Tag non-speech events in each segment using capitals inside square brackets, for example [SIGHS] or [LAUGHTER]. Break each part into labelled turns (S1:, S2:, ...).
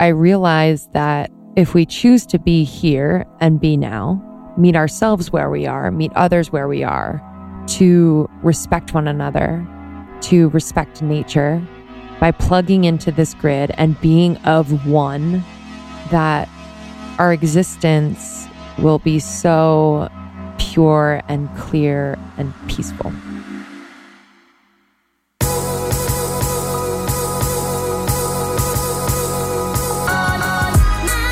S1: I realized that if we choose to be here and be now, meet ourselves where we are, meet others where we are, to respect one another, to respect nature, by plugging into this grid and being of one, that our existence will be so pure and clear and peaceful.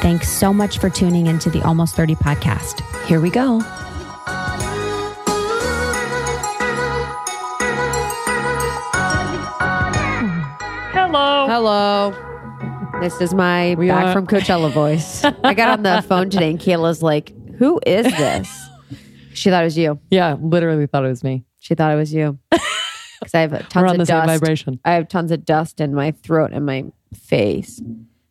S2: Thanks so much for tuning into the Almost 30 podcast.
S3: Here we go.
S1: Hello.
S4: Hello. This is my we back are. from Coachella voice. I got on the [LAUGHS] phone today and Kayla's like, Who is this? she thought it was you.
S1: Yeah, literally thought it was me.
S4: She thought it was you. [LAUGHS] Because I have tons of dust. vibration. I have tons of dust in my throat and my face.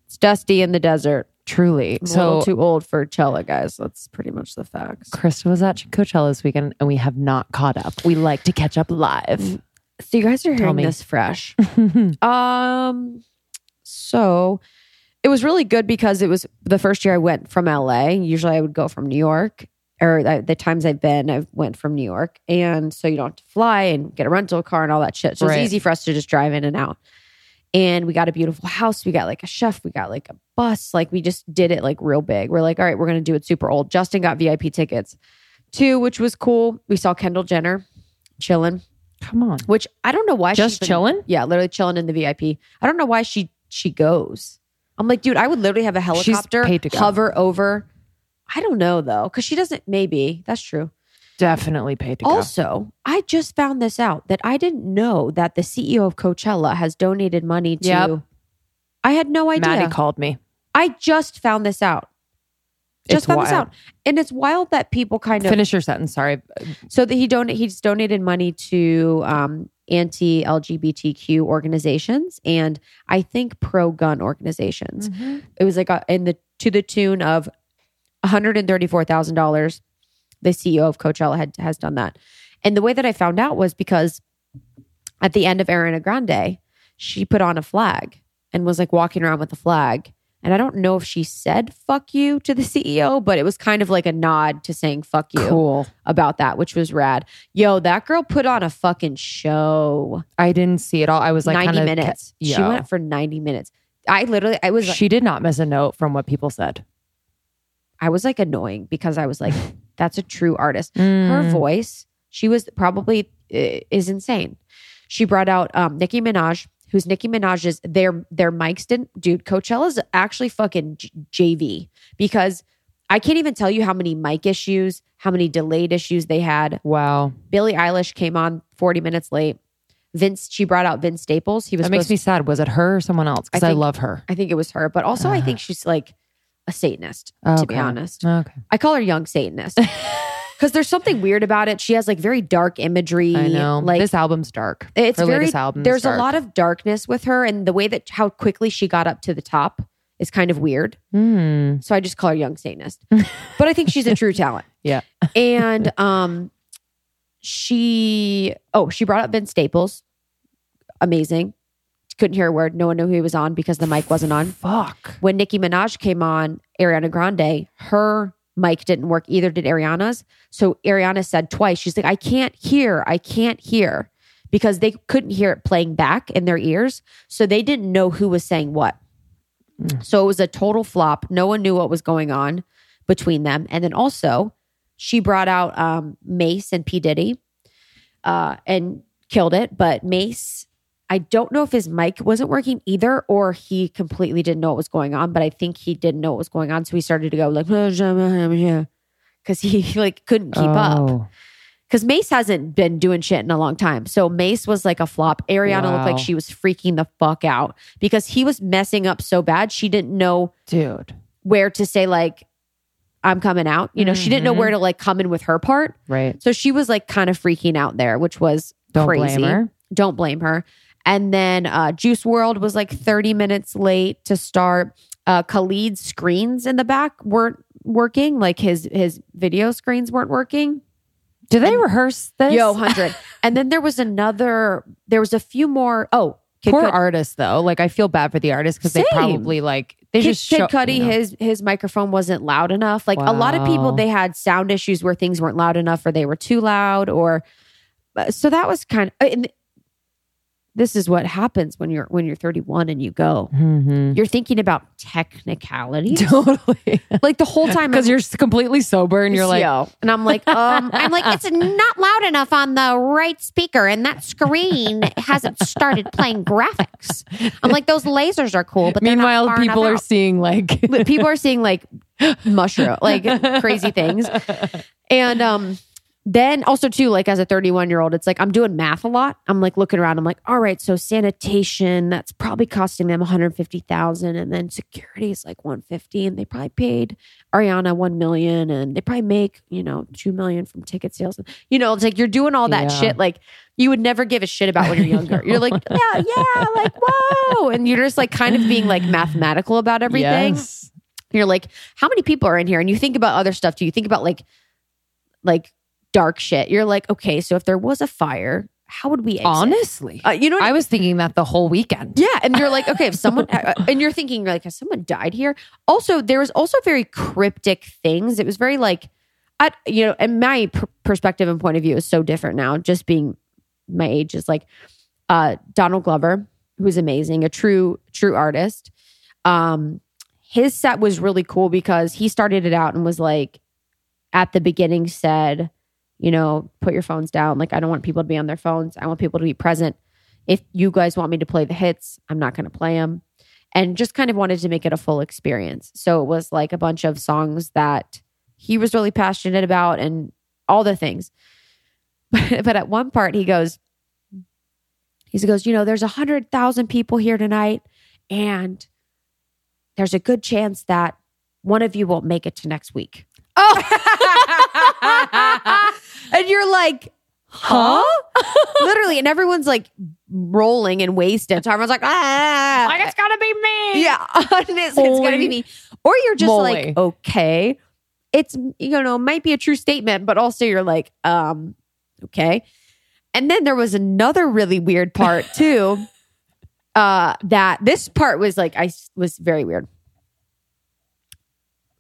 S4: It's dusty in the desert.
S1: Truly.
S4: I'm so too old for Coachella, guys. That's pretty much the facts.
S1: Krista was at Coachella this weekend and we have not caught up. We like to catch up live.
S4: So you guys are hearing this fresh. [LAUGHS] um so it was really good because it was the first year I went from LA. Usually I would go from New York or the times I've been, I went from New York. And so you don't have to fly and get a rental car and all that shit. So right. it's easy for us to just drive in and out and we got a beautiful house. We got like a chef. We got like a bus. Like we just did it like real big. We're like, all right, we're gonna do it super old. Justin got VIP tickets too, which was cool. We saw Kendall Jenner chilling.
S1: Come on,
S4: which I don't know why
S1: just
S4: been,
S1: chilling.
S4: Yeah, literally chilling in the VIP. I don't know why she she goes. I'm like, dude, I would literally have a helicopter hover over. I don't know though, because she doesn't. Maybe that's true
S1: definitely paid to go.
S4: Also, I just found this out that I didn't know that the CEO of Coachella has donated money to. Yep. I had no idea.
S1: Maddie called me.
S4: I just found this out. Just it's found wild. this out, and it's wild that people kind of
S1: finish your sentence. Sorry.
S4: So that he don he's donated money to um, anti LGBTQ organizations and I think pro gun organizations. Mm-hmm. It was like a, in the to the tune of one hundred and thirty four thousand dollars the CEO of Coachella had, has done that. And the way that I found out was because at the end of Ariana Grande, she put on a flag and was like walking around with a flag. And I don't know if she said fuck you to the CEO, but it was kind of like a nod to saying fuck you
S1: cool.
S4: about that, which was rad. Yo, that girl put on a fucking show.
S1: I didn't see it all. I was like
S4: 90 minutes. She went for 90 minutes. I literally, I was.
S1: She did not miss a note from what people said.
S4: I was like annoying because I was like, that's a true artist. Mm. Her voice, she was probably is insane. She brought out um, Nicki Minaj, who's Nicki Minaj's their their mics didn't dude. Coachella's actually fucking J- JV because I can't even tell you how many mic issues, how many delayed issues they had.
S1: Wow.
S4: Billie Eilish came on 40 minutes late. Vince, she brought out Vince Staples. He was.
S1: That makes me sad. Was it her or someone else? Because I, I, love her.
S4: I think it was her, but also uh. I think [SIGHS] she's like a Satanist, okay. to be honest.
S1: Okay.
S4: I call her young Satanist. [LAUGHS] Because there's something weird about it. She has like very dark imagery.
S1: I know.
S4: Like
S1: this album's dark.
S4: It's her very album. There's dark. a lot of darkness with her, and the way that how quickly she got up to the top is kind of weird.
S1: Mm.
S4: So I just call her young Satanist. [LAUGHS] but I think she's a true talent.
S1: Yeah.
S4: and [LAUGHS] um, she oh she brought up Ben Staples, amazing couldn't hear a word. No one knew who he was on because the mic wasn't on.
S1: Fuck.
S4: When Nicki Minaj came on, Ariana Grande, her mic didn't work. Either did Ariana's. So Ariana said twice, she's like, I can't hear. I can't hear because they couldn't hear it playing back in their ears. So they didn't know who was saying what. Mm. So it was a total flop. No one knew what was going on between them. And then also, she brought out um, Mase and P. Diddy uh, and killed it. But Mase I don't know if his mic wasn't working either or he completely didn't know what was going on, but I think he didn't know what was going on. So he started to go like, because he [LAUGHS] like couldn't keep oh. up. Because Mase hasn't been doing shit in a long time. So Mase was like a flop. Ariana wow. looked like she was freaking the fuck out because he was messing up so bad. She didn't know,
S1: dude,
S4: where to say, like, I'm coming out. You know, mm-hmm. she didn't know where to like come in with her part.
S1: Right.
S4: So she was like kind of freaking out there, which was Don't crazy. Blame her. Don't blame her. And then uh, Juice WRLD was like 30 minutes late to start. Uh, Khalid's screens in the back weren't working, like his his video screens weren't working.
S1: Do they and, rehearse this?
S4: Yo, hundred. [LAUGHS] and then there was another. There was a few more. Oh,
S1: Kid poor Cudi. artist though. Like I feel bad for the artist because they probably like they
S4: Kid,
S1: just
S4: Kid show, Cudi. You know. His his microphone wasn't loud enough. Like wow. a lot of people, they had sound issues where things weren't loud enough, or they were too loud, or uh, so that was kind of this is what happens when you're when you're 31 and you go. Mm-hmm. You're thinking about technicalities, [LAUGHS]
S1: totally.
S4: Like the whole time [LAUGHS]
S1: because you're completely sober and you're like, Yo.
S4: and I'm like, um, I'm like, it's [LAUGHS] not loud enough on the right speaker, and that screen hasn't started playing graphics. I'm like, those lasers are cool, but
S1: meanwhile, people are out. seeing like
S4: people are seeing like mushroom, like crazy things, and um then also too like as a 31 year old it's like i'm doing math a lot. I'm like looking around. I'm like all right so sanitation that's probably costing them 150000 and then security is like 150 and they probably paid ariana 1 million and they probably make you know 2 million from ticket sales. You know it's like you're doing all that yeah. shit like you would never give a shit about when you're [LAUGHS] younger. You're like yeah yeah like whoa. And you're just like kind of being like mathematical about everything. Yes. you're like how many people are in here? And you think about other stuff too. You think about like like dark shit. You're like, okay, so if there was a fire, how would we exit?
S1: honestly.
S4: Uh, you know
S1: I, I, was thinking that the whole weekend.
S4: Yeah and you're like okay if someone uh, uh, and you're thinking you're like has someone died here? Also there was also very cryptic things. It was very like I, you know and my pr- perspective and point of view is so different now. Just being my age is like uh donald glover who's amazing a true true artist. Um his set was really cool because he started it out and was like at the beginning said you know, put your phones down. Like, I don't want people to be on their phones. I want people to be present. If you guys want me to play the hits, I'm not going to play them. And just kind of wanted to make it a full experience. So it was like a bunch of songs that he was really passionate about and all the things. But, [LAUGHS] but at one part, he goes, he goes, you know, there's a hundred thousand people here tonight, and there's a good chance that one of you won't make it to next week. Oh. [LAUGHS] [LAUGHS] and you're like, huh? [LAUGHS] Literally. And everyone's like rolling and wasted. So everyone's like, ah.
S1: Like, it's gonna be me.
S4: Yeah. [LAUGHS] it's, it's gonna be me. Or you're just like, okay. It's, you know, might be a true statement, but also you're like, um, okay. And then there was another really weird part too. [LAUGHS] uh, that this part was like, I was very weird.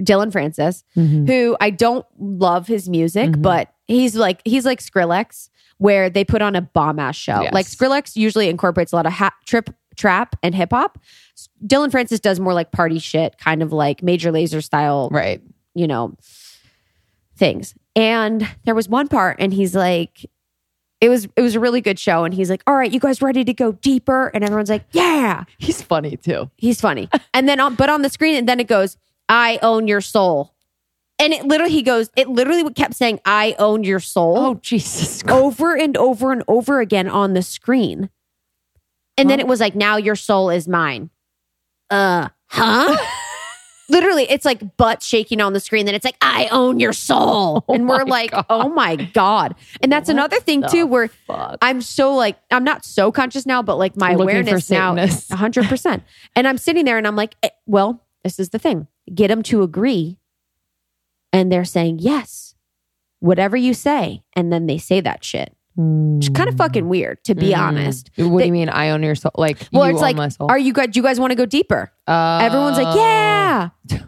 S4: Dillon Francis, mm-hmm. who I don't love his music, mm-hmm. but he's like he's like Skrillex, where they put on a bomb ass show. Yes. Like Skrillex usually incorporates a lot of ha- trip trap and hip hop. Dillon Francis does more like party shit, kind of like Major Lazer style,
S1: right?
S4: You know, things. And there was one part, and he's like, it was it was a really good show, and he's like, "All right, you guys ready to go deeper?" And everyone's like, "Yeah."
S1: He's funny too.
S4: He's funny. and then on, but on the screen, and then it goes, I own your soul. And it literally, he goes, it literally kept saying, I own your soul.
S1: Oh, Jesus.
S4: Over and over and over again on the screen. And huh? then it was like, now your soul is mine. Uh, huh? [LAUGHS] literally, it's like butt shaking on the screen. Then it's like, I own your soul. Oh and we're like, God. oh my God. And that's what another thing too, where fuck? I'm so like, I'm not so conscious now, but like my Looking awareness now is 100%. and I'm sitting there and I'm like, eh, well, this is the thing get them to agree. And they're saying, yes, whatever you say. And then they say that shit. Mm. It's kind of fucking weird, to be mm. honest.
S1: What they, do you mean? I own your soul? Like, well, it's like,
S4: are you guys? Do you guys want to go deeper? Uh, Everyone's like, yeah. [LAUGHS]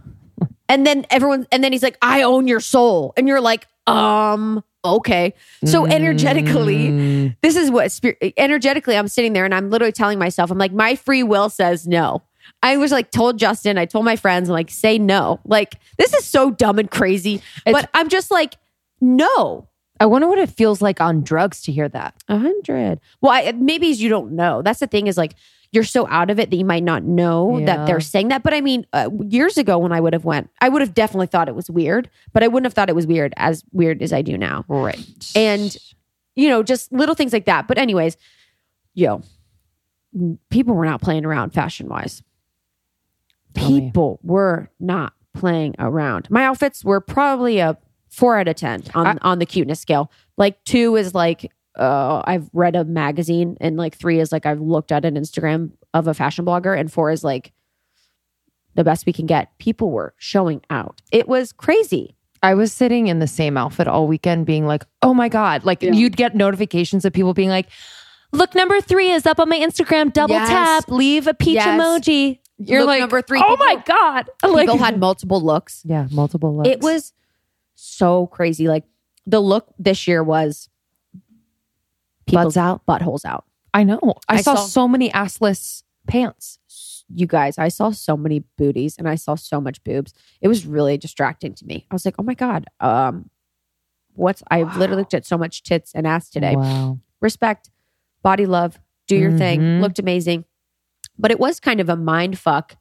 S4: and then everyone, and then he's like, I own your soul, and you're like, um, okay. So mm. energetically, this is what spirit. Energetically, I'm sitting there, and I'm literally telling myself, I'm like, my free will says no. I was like told Justin, I told my friends, I'm like, say no. Like, this is so dumb and crazy. It's, but I'm just like, no.
S1: I wonder what it feels like on drugs to hear that.
S4: A hundred. Well, I, maybe you don't know. That's the thing is like you're so out of it that you might not know
S1: Yeah.
S4: that they're saying that. But I mean, uh, years ago when I would have went, I would have definitely thought it was weird, but I wouldn't have thought it was weird as weird as I do now.
S1: Right.
S4: And you know, just little things like that. But anyways, yo, people were not playing around fashion wise. People were not playing around. My outfits were probably a four out of ten on
S1: I-
S4: on the cuteness scale. Like two is like uh, I've read a magazine, and like three is like I've looked at an Instagram of a fashion blogger, and four is like the best we can get. People were showing out. It was crazy.
S1: I was sitting in the same outfit all weekend being like, oh my God. Like you'd get notifications of people being like, look, number three is up on my Instagram. Double
S4: Yes.
S1: tap, leave a peach
S4: Yes.
S1: emoji. You're
S4: Look,
S1: like,
S4: number three,
S1: Oh
S4: people-
S1: my God. [LAUGHS] Like,
S4: People had multiple looks.
S1: yeah, multiple looks.
S4: It was so crazy. Like the look this year was people's
S1: Butts out.
S4: buttholes out.
S1: I know. I,
S4: I
S1: saw,
S4: saw-
S1: so many assless pants.
S4: You guys, I saw so many booties and I saw so much boobs. It was really distracting to me. I was like, oh my God. Um, what's I've literally looked at so much tits and ass today.
S1: Wow.
S4: Respect, body love, do your thing,
S1: Mhm.
S4: looked amazing. But it was kind of a mind fuck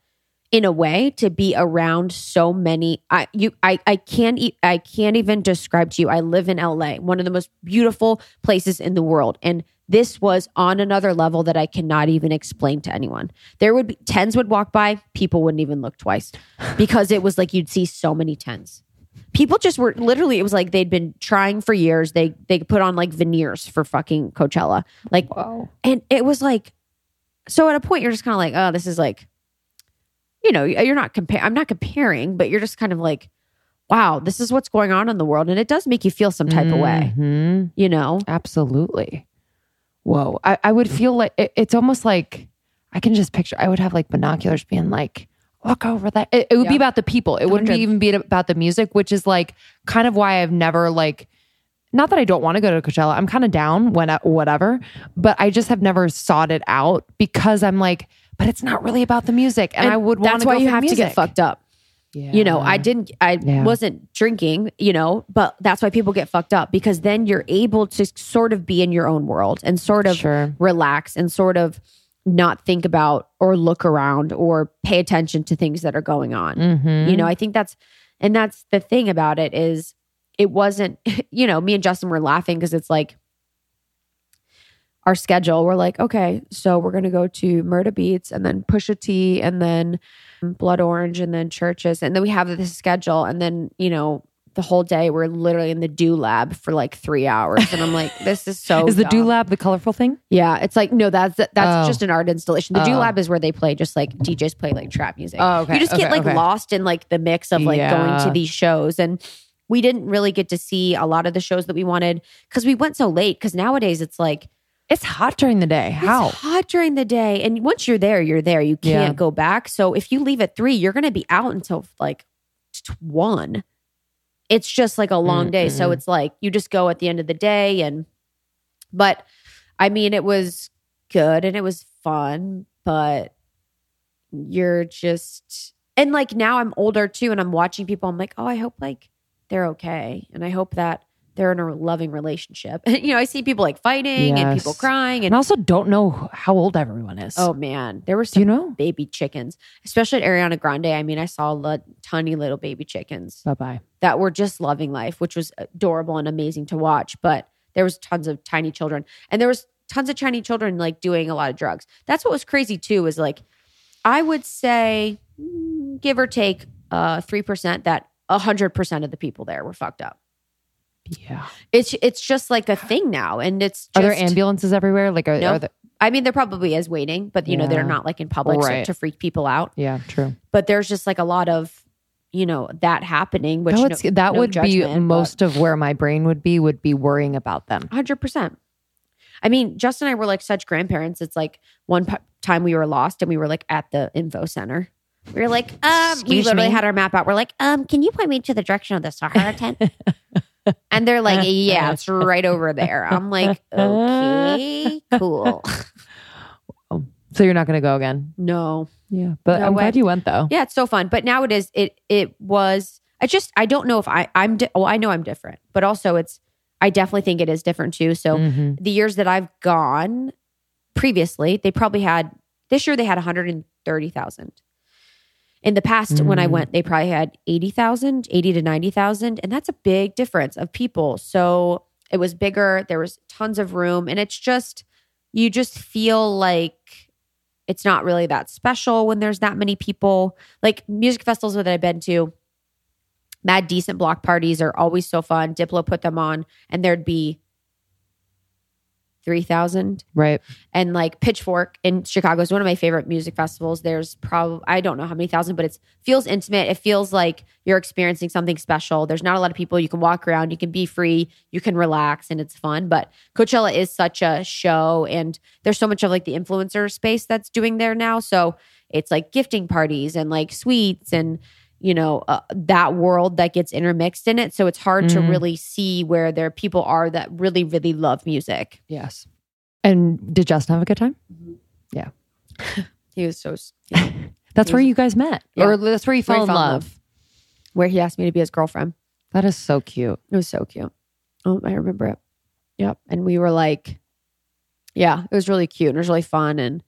S4: in a way to be around so many I you I I can't e- I can't even describe to you. I live in LA, one of the most beautiful places in the world and this was on another level that I cannot even explain to anyone. There would be tens would walk by, people wouldn't even look twice [LAUGHS] because it was like you'd see so many tens. People just were literally it was like they'd been trying for years. They they put on like veneers for fucking Coachella. Like
S1: Wow.
S4: and it was like so at a point you're just kind of like oh this is like you know you're not compare i'm not comparing but you're just kind of like wow this is what's going on in the world and it does make you feel some type of way
S1: Mhm.
S4: you know
S1: Absolutely. Whoa. I, I would feel like it, it's almost like I can just picture, I would have like binoculars being like, look over that. It, it would be about the people. It wouldn't even be about the music, which is like kind of why I've never like, not that I don't want to go to Coachella. I'm kind of down when whatever, but I just have never sought it out because I'm like, but it's not really about the music, and, I would want
S4: that's why
S1: go
S4: you have to get fucked up you know i didn't i
S1: Yeah.
S4: wasn't drinking you know but that's why people get fucked up because then you're able to sort of be in your own world and sort of
S1: Sure.
S4: relax and sort of not think about or look around or pay attention to things that are going on
S1: Mhm.
S4: you know i think that's and that's the thing about it is it wasn't [LAUGHS] you know me and justin were laughing because it's like our schedule we're like okay so we're gonna go to murda beatz and then pusha t and then blood orange and then chvrches and then we have this schedule and then you know the whole day we're literally in the do lab for like three hours and i'm like [LAUGHS] this is so
S1: Is the Do
S4: dumb.
S1: Lab the colorful thing?
S4: yeah it's like no that's that's
S1: Oh.
S4: just an art installation the do
S1: Oh.
S4: lab is where they play just like djs play like trap music
S1: Oh, okay.
S4: you just get like
S1: okay.
S4: lost in like the mix of like going to these shows and we didn't really get to see a lot of the shows that we wanted because we went so late because nowadays it's like
S1: It's hot during the day. How?
S4: it's hot during the day and once you're there you're there you can't
S1: Yeah.
S4: go back so if you leave at three you're gonna be out until like one it's just like a long day so it's like you just go at the end of the day and but i mean it was good and it was fun but you're just and like now i'm older too and i'm watching people i'm like oh i hope like they're okay. And i hope that they're in a loving relationship. [LAUGHS] You know i see people like fighting and people crying
S1: And
S4: and
S1: also don't know how old everyone is.
S4: oh man. There were some
S1: you know?
S4: baby chickens especially at ariana grande. I mean i saw li- tiny little baby chickens
S1: Bye bye.
S4: that were just loving life which was adorable and amazing to watch. But there was tons of tiny children. And there was tons of tiny children like doing a lot of drugs. That's what was crazy too is like i would say mm, give or take uh 3% that 100% of the people there were fucked up
S1: Yeah.
S4: it's it's just like a thing now and it's just,
S1: Are there ambulances everywhere? Like, are,
S4: No.
S1: are there?
S4: i mean there probably is waiting but you know they're not like in public so- to freak people out
S1: Yeah, true.
S4: but there's just like a lot of you know that happening which
S1: that
S4: no-
S1: would, that
S4: no
S1: would be
S4: judgment, but-
S1: most of where my brain would be, would be worrying about them.
S4: 100%. I mean, Justin and I were like such grandparents. It's like one p- time we were lost and we were like at the info center. We were like, um, we literally
S1: me?
S4: had our map out. We're like, um, can you point me to the direction of the Sahara [LAUGHS] tent? and they're like, yeah, it's right over there. I'm like, okay, cool. [LAUGHS]
S1: So you're not going to go again?
S4: No.
S1: Yeah, but
S4: No
S1: I'm
S4: way.
S1: glad you went though.
S4: Yeah, it's so fun. But now it is, it, it was, I just, I don't know if I, I'm, di- well, I know I'm different, but also it's, I definitely think it is different too. So
S1: Mm-hmm.
S4: the years that I've gone previously, they probably had this year they had 130,000. In the past, when I
S1: Mm.
S4: went, they probably had 80,000, 80 to 90,000. And that's a big difference of people. So it was bigger. There was tons of room. And it's just, you just feel like it's not really that special when there's that many people. Like music festivals that I've been to, mad decent block parties are always so fun. Diplo put them on, and there'd be 3,000
S1: Right.
S4: and like Pitchfork in Chicago is one of my favorite music festivals. There's probably I don't know how many thousand, but it feels intimate. It feels like you're experiencing something special. There's not a lot of people. You can walk around, you can be free, you can relax, and it's fun. But Coachella is such a show, and there's so much of like the influencer space that's doing there now. So it's like gifting parties and like sweets and you know uh, that world that gets intermixed in it. So it's hard to
S1: Mhm.
S4: really see where there people are that really really love music.
S1: Yes. And did Justin have a good time? Yeah. [LAUGHS]
S4: He was so [LAUGHS]
S1: That's where you guys met,
S4: Yeah.
S1: or that's where you fell in
S4: fell in
S1: love.
S4: where he asked me to be his girlfriend.
S1: That is so cute.
S4: It was so cute. Oh, I remember it. Yep. And we were like, yeah, it was really cute and it was really fun. And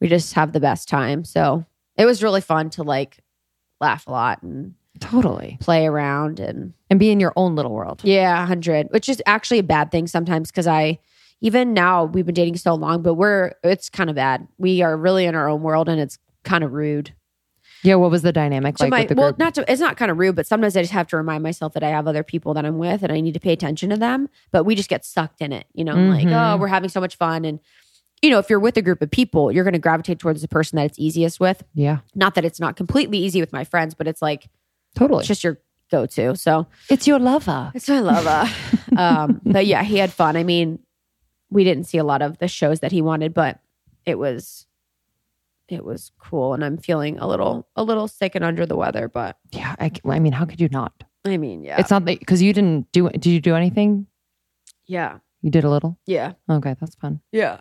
S4: we just have the best time. So it was really fun to like laugh a lot and
S1: Totally.
S4: play around and
S1: And be in your own little world.
S4: yeah, 100, which is actually a bad thing sometimes because I, even now, we've been dating so long, but we're, it's kind of bad. We are really in our own world and it's kind of rude.
S1: Yeah. What was the dynamic
S4: So
S1: like
S4: my
S1: with the
S4: well, not to, it's not kind of rude, but sometimes I just have to remind myself that I have other people that I'm with and I need to pay attention to them. But we just get sucked in it, you know, like
S1: Mhm.
S4: oh, we're having so much fun, and you know, if you're with a group of people, you're going to gravitate towards the person that it's easiest with.
S1: yeah.
S4: Not that it's not completely easy with my friends, but it's like
S1: Totally.
S4: it's just your go-to. So
S1: it's your lover.
S4: it's my lover. [LAUGHS] um, but yeah, he had fun. I mean, we didn't see a lot of the shows that he wanted, but it was it was cool, and I'm feeling a little a little sick and under the weather, but.
S1: Yeah. I mean, how could you not?
S4: I mean, yeah.
S1: It's not that because you didn't do. Did you do anything?
S4: yeah.
S1: You did a little.
S4: Yeah.
S1: Okay, that's fun.
S4: Yeah.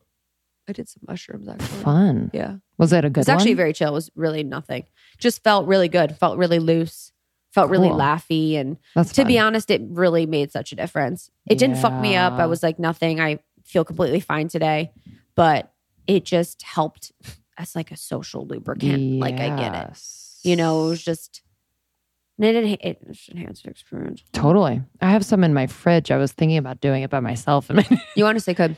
S4: I did some mushrooms actually.
S1: Fun.
S4: Yeah.
S1: Was it a
S4: It
S1: good
S4: was actually very chill. It was really nothing. Just felt really good. Felt really loose. Felt really
S1: Cool.
S4: laughy. And
S1: That's
S4: to be honest, it really made such a difference. It didn't fuck me up. I was like nothing. I feel completely fine today. But it just helped as like a social lubricant. Like I get it. You know, it was just and it, it enhanced experience.
S1: Totally. I have some in my fridge. I was thinking about doing it by myself, and
S4: You honestly could.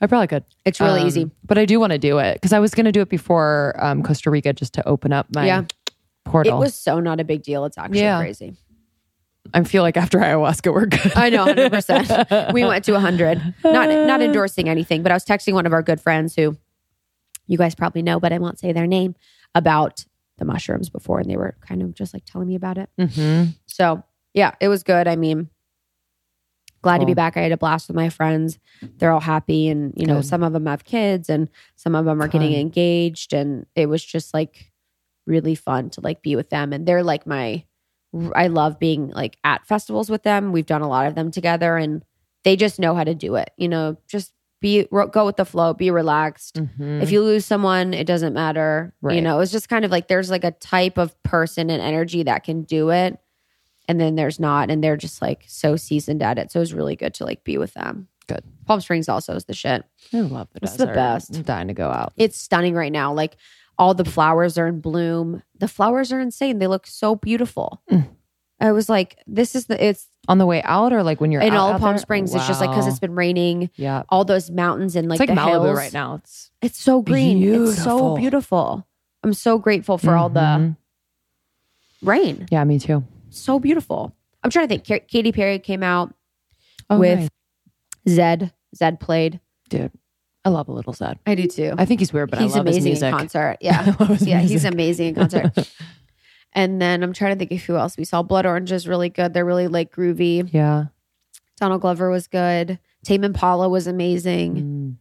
S1: I probably could.
S4: It's really
S1: Um,
S4: easy.
S1: but I do want to do it because I was going to do it before um, Costa Rica just to open up my
S4: Yeah.
S1: portal.
S4: It was so not a big deal. It's actually
S1: Yeah.
S4: crazy.
S1: I feel like after ayahuasca, we're good.
S4: I know, 100%. [LAUGHS] we went to 100 not not endorsing anything but i was texting one of our good friends who you guys probably know but i won't say their name about the mushrooms before and they were kind of just like telling me about it
S1: hmm
S4: so yeah it was good i mean glad to be back i had a blast with my friends they're all happy and you know
S1: Good.
S4: some of them have kids and some of them are getting engaged and it was just like really fun to like be with them and they're like my I love being like at festivals with them. We've done a lot of them together and they just know how to do it. You know, just be go with the flow, be relaxed. If mm-hmm. you lose someone, it doesn't matter. You
S1: Right.
S4: know, it's just kind of like there's like a type of person and energy that can do it. And then there's not, and they're just like so seasoned at it. So it was really good to like be with them.
S1: Good.
S4: Palm Springs also is the shit.
S1: I love the
S4: It's the best.
S1: I'm dying to go out.
S4: It's stunning right now. Like all the flowers are in bloom. The flowers are insane. They look so beautiful.
S1: Mm.
S4: I was like, this is the it's
S1: On the way out, or like when you're
S4: in
S1: out,
S4: all
S1: out
S4: Palm
S1: there?
S4: Springs. It's just like because it's been raining,
S1: yeah,
S4: all those mountains and like,
S1: it's like
S4: the
S1: Malibu
S4: hills.
S1: right now. It's
S4: It's so green. It's so
S1: Beautiful.
S4: beautiful. I'm so grateful for all the
S1: Mhm.
S4: rain.
S1: yeah, me too.
S4: So beautiful. I'm trying to think. Ka- Katy Perry came out
S1: Oh,
S4: with
S1: nice.
S4: Zedd. Zedd played.
S1: dude, I love a little Zedd.
S4: I do too.
S1: I think he's weird, but
S4: he's [LAUGHS]
S1: I love his
S4: amazing
S1: music.
S4: in concert. Yeah, yeah, he's amazing in concert. [LAUGHS] and then I'm trying to think of who else we saw. Blood Orange is really good. They're really like groovy.
S1: Yeah.
S4: Donald Glover was good. Tame Impala was amazing.
S1: Mm,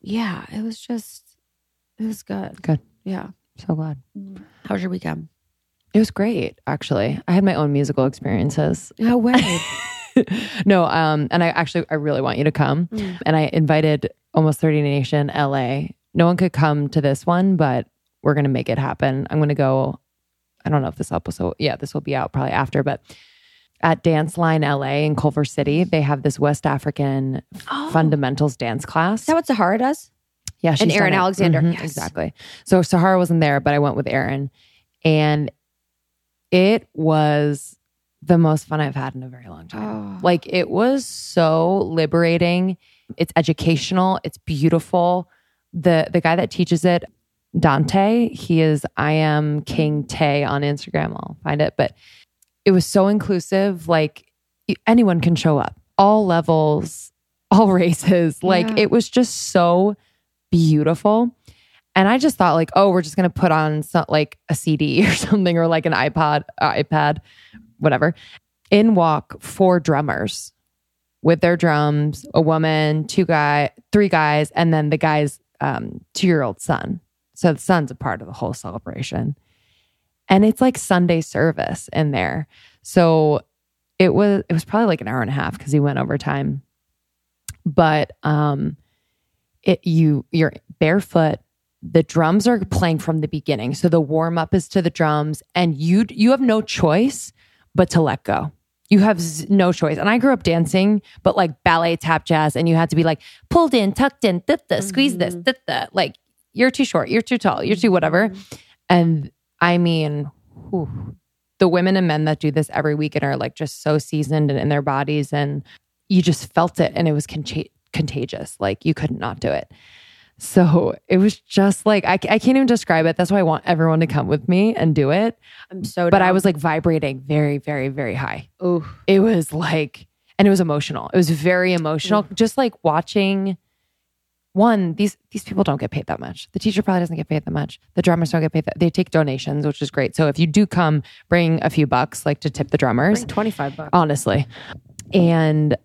S4: Yeah, it was just, it was good.
S1: Good.
S4: Yeah.
S1: so glad.
S4: How was your weekend?
S1: It was great, actually. I had my own musical experiences.
S4: No way. [LAUGHS]
S1: no, um, and I actually I really want you to come.
S4: Mm.
S1: And I invited almost 30 Nation LA. No one could come to this one, but we're gonna make it happen. I'm gonna go. I don't know if this episode, yeah, this will be out probably after, but at Dance Line LA in Culver City. They have this West African oh. fundamentals dance class.
S4: Is that what Sahara does?
S1: Yeah,
S4: and Aaron Alexander.
S1: Mm-hmm, yes. Exactly. So Sahara wasn't there, but I went with Aaron, and it was the most fun I've had in a very long time. Oh. Like it was so liberating. It's educational. It's beautiful. The the guy that teaches it, Dante, he is I am King Tay on Instagram. I'll find it, but it was so inclusive. Like anyone can show up, all levels, all [LAUGHS] races. Like yeah. it was just so beautiful. And I just thought like, oh, we're just gonna put on some like a CD [LAUGHS] or something, or like an iPod, uh, iPad, whatever. In walk four drummers with their drums, a woman, two guy, three guys, and then the guy's um, two year old son. So the son's a part of the whole celebration. And it's like Sunday service in there. So it was it was probably like an hour and a half because he went over time. But um it you you're barefoot the drums are playing from the beginning so the warm up is to the drums and you you have no choice but to let go you have no choice and i grew up dancing but like ballet tap jazz and you had to be like pulled in tucked in da, da, squeeze this mm-hmm. da, da. like you're too short you're too tall you're too whatever mm-hmm. and i mean whew, the women and men that do this every week and are like just so seasoned and in their bodies and you just felt it and it was con- contagious like you could not do it so it was just like I, I can't even describe it. That's why I want everyone to come with me and do it.
S4: I'm so.
S1: But I was like vibrating very, very, very high. Oh, it was like, and it was emotional. It was very emotional. Ooh. Just like watching. One, these these people don't get paid that much. The teacher probably doesn't get paid that much. The drummers don't get paid that. They take donations, which is great. So if you do come, bring a few bucks, like to tip the drummers.
S4: Twenty five bucks,
S1: honestly. And,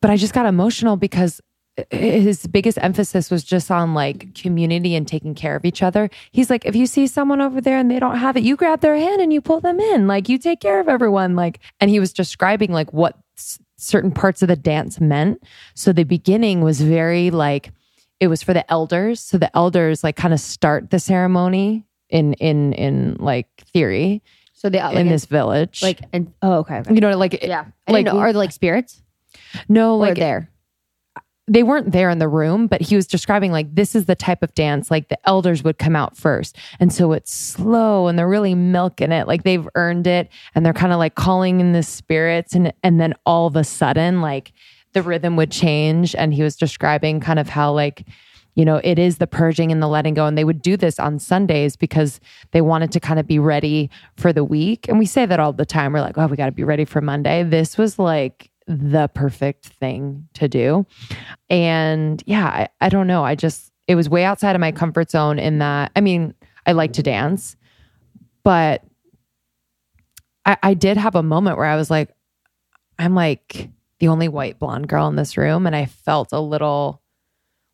S1: but I just got emotional because his biggest emphasis was just on like community and taking care of each other. He's like, if you see someone over there and they don't have it, you grab their hand and you pull them in. Like you take care of everyone. Like, and he was describing like what s- certain parts of the dance meant. So the beginning was very like, it was for the elders. So the elders like kind of start the ceremony in, in, in like theory.
S4: So the,
S1: like, in this village,
S4: like, and oh, okay. okay.
S1: You know, like,
S4: yeah. like, know, are like spirits?
S1: No, like
S4: there
S1: they weren't there in the room, but he was describing like this is the type of dance like the elders would come out first. And so it's slow and they're really milking it. Like they've earned it and they're kind of like calling in the spirits and and then all of a sudden like the rhythm would change and he was describing kind of how like you know, it is the purging and the letting go. And they would do this on Sundays because they wanted to kind of be ready for the week. And we say that all the time. We're like, oh, we got to be ready for Monday. This was like the perfect thing to do. And yeah, I, I don't know. I just, it was way outside of my comfort zone in that, I mean, I like to dance, but I, I did have a moment where I was like, I'm like the only white blonde girl in this room. And I felt a little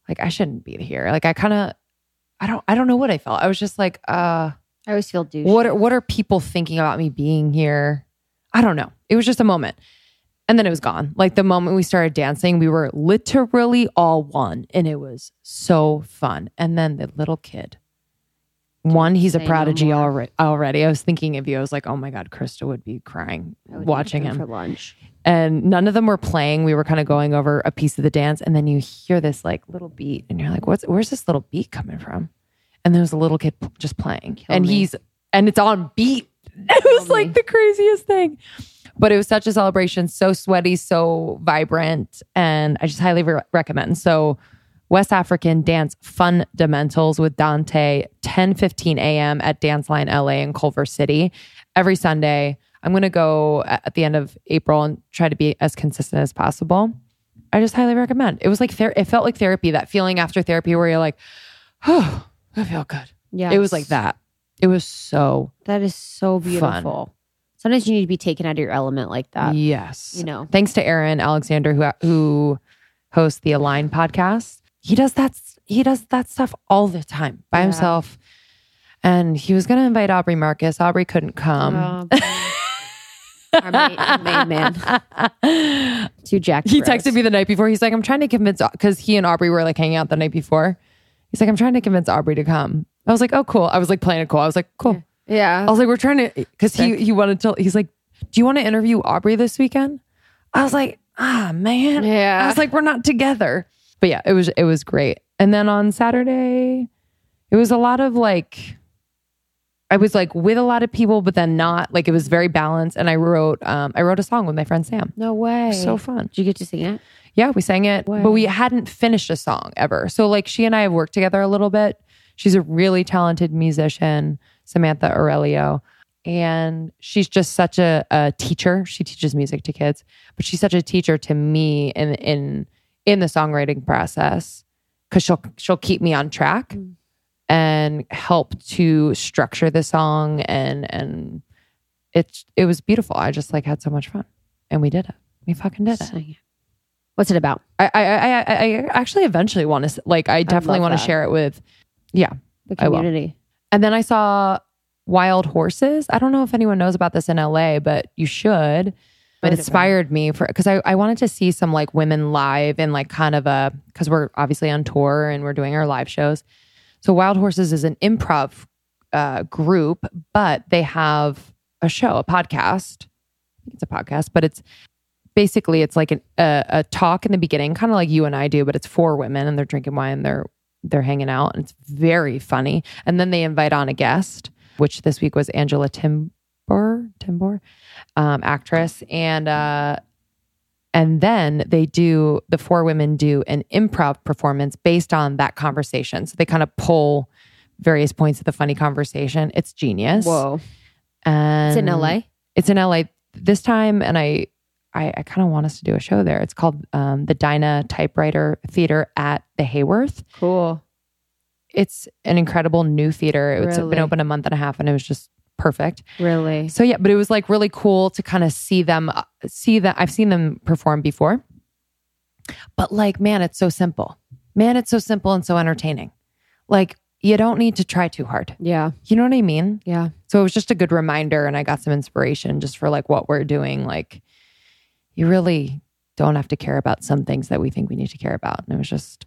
S1: like I shouldn't be here. Like I kind of, I don't, I don't know what I felt. I was just like, uh,
S4: I always feel douche.
S1: What are, what are people thinking about me being here? I don't know. It was just a moment. And then it was gone. Like the moment we started dancing, we were literally all one. And it was so fun. And then the little kid, one, he's a prodigy no already, already. I was thinking of you. I was like, oh my God, Krista would be crying would watching him
S4: for lunch.
S1: And none of them were playing. We were kind of going over a piece of the dance. And then you hear this like little beat and you're like, what's, where's this little beat coming from? And there was a little kid just playing. And me. he's, and it's on beat. [LAUGHS] It was like the craziest thing. But it was such a celebration, so sweaty, so vibrant, and I just highly re- recommend. So, West African Dance Fundamentals with Dante, 10 15 a.m. at Dance Line LA in Culver City every Sunday. I'm going to go at the end of April and try to be as consistent as possible. I just highly recommend. It was like ther- it felt like therapy, that feeling after therapy where you're like, oh, [SIGHS] I feel good. Yeah. It was like that. It was so
S4: That is so beautiful. Fun sometimes you need to be taken out of your element like that.
S1: Yes.
S4: You know.
S1: Thanks to Aaron Alexander who who hosts the Align podcast. He does that he does that stuff all the time by yeah. himself. And he was going to invite Aubrey Marcus. Aubrey couldn't come.
S4: Oh, Our main, main man. [LAUGHS] to Jack.
S1: He texted me the night before. He's like, I'm trying to convince because he and Aubrey were like hanging out the night before. He's like, I'm trying to convince Aubrey to come. I was like, oh, cool. I was like playing it cool. I was like, cool.
S4: Yeah.
S1: I was like, we're trying to, because he he wanted to. He's like, Do you want to interview Aubrey this weekend? I was like, Ah, man.
S4: Yeah.
S1: I was like, We're not together. But yeah, it was it was great. And then on Saturday, it was a lot of like I was like with a lot of people, but then not. Like it was very balanced. And I wrote um I wrote a song with my friend Sam.
S4: No way.
S1: So fun.
S4: Did you get to sing it?
S1: Yeah, we sang it, but we hadn't finished a song ever. So like she and I have worked together a little bit. She's a really talented musician, Samantha Aurelio. And she's just such a, a teacher. She teaches music to kids, but she's such a teacher to me in in in the songwriting process because she'll she'll keep me on track
S4: Mm.
S1: and help to structure the song and and it's it was beautiful. I just like had so much fun, and we did it. We fucking did it.
S4: It. What's it about?
S1: I, I, I I actually eventually want to like I definitely want to share it with yeah.
S4: The community.
S1: And then I saw Wild Horses. I don't know if anyone knows about this in LA, but you should. It
S4: it.
S1: inspired me for because I, I wanted to see some like women live and like kind of a because we're obviously on tour and we're doing our live shows. So Wild Horses is an improv uh, group, but they have a show, a podcast. I think it's a podcast, but it's basically it's like an, a, a talk in the beginning, kind of like you and I do, but it's for women and they're drinking wine, and they're they're hanging out, and it's very funny. And then they invite on a guest, which this week was Angela Trimbur, Trimbur, um, actress, and uh, and then they do the four women do an improv performance based on that conversation. So they kind of pull various points of the funny conversation. It's genius.
S4: Whoa.
S1: And
S4: It's in LA.
S1: it's in LA this time, and I I, I kind of want us to do a show there. It's called um, the Dynasty Typewriter Theater at the Hayworth.
S4: Cool.
S1: It's an incredible new theater. It's
S4: Really?
S1: been open a month and a half, and it was just perfect.
S4: Really?
S1: So yeah, but it was like really cool to kind of see them, uh, see that I've seen them perform before, but like, man, it's so simple. Man, it's so simple and so entertaining. Like, you don't need to try too hard.
S4: Yeah.
S1: You know what I mean?
S4: Yeah.
S1: So it was just a good reminder, and I got some inspiration just for like what we're doing. Like, you really don't have to care about some things that we think we need to care about. And it was just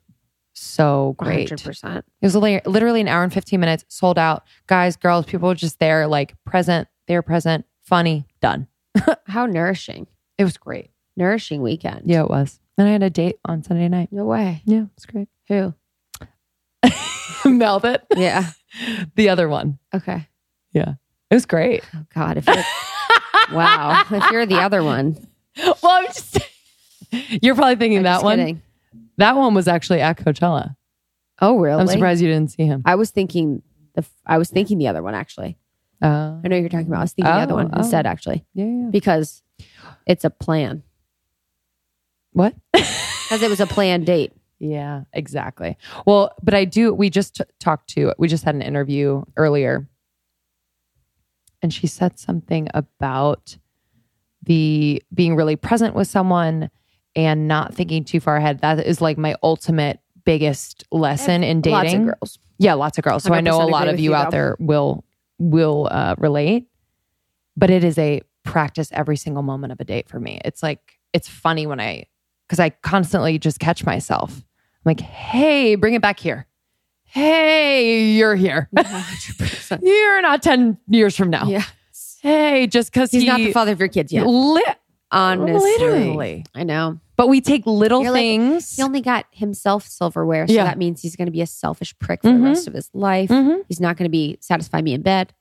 S1: so great.
S4: 100%.
S1: It was li- literally an hour and 15 minutes, sold out. Guys, girls, people were just there, like present. They were present, funny, done. [LAUGHS]
S4: How nourishing.
S1: It was great.
S4: Nourishing weekend.
S1: Yeah, it was. And I had a date on Sunday night.
S4: No way.
S1: Yeah, it was great.
S4: Who? [LAUGHS]
S1: Meld it.
S4: Yeah. [LAUGHS]
S1: The other one.
S4: Okay.
S1: Yeah. It was great.
S4: Oh God. If wow. If you're the other one. [LAUGHS]
S1: well, I'm just. [LAUGHS] You're probably thinking
S4: I'm
S1: that one.
S4: kidding.
S1: That one was actually at Coachella.
S4: Oh, really?
S1: I'm surprised you didn't see him.
S4: I was thinking the. f- I was thinking the other one actually.
S1: Uh,
S4: I know you're talking about. I was thinking the other
S1: Oh,
S4: one
S1: oh.
S4: instead actually
S1: yeah, yeah.
S4: because it's a plan
S1: What? [LAUGHS]
S4: because it was a planned date.
S1: Yeah, exactly. Well, but I do. We just t- talked to. We just had an interview earlier, and she said something about the being really present with someone and not thinking too far ahead. That is like my ultimate biggest lesson in dating.
S4: Lots of girls.
S1: Yeah, lots of girls. So I know a lot of you
S4: you,
S1: out there will will uh, relate. But it is a practice every single moment of a date for me. It's like it's funny when I because I constantly just catch myself. I'm like, hey, bring it back here. Hey, you're here. [LAUGHS] [LAUGHS] you're not ten years from now.
S4: Yeah.
S1: Hey, just because
S4: He's not the father of your kids yet.
S1: Li-
S4: Honestly.
S1: literally.
S4: I know.
S1: But we take little
S4: You're like,
S1: things.
S4: He only got himself silverware. So
S1: Yeah.
S4: that means he's going to be a selfish prick for
S1: Mhm.
S4: the rest of his life.
S1: Mhm.
S4: He's not going to be satisfy me in bed.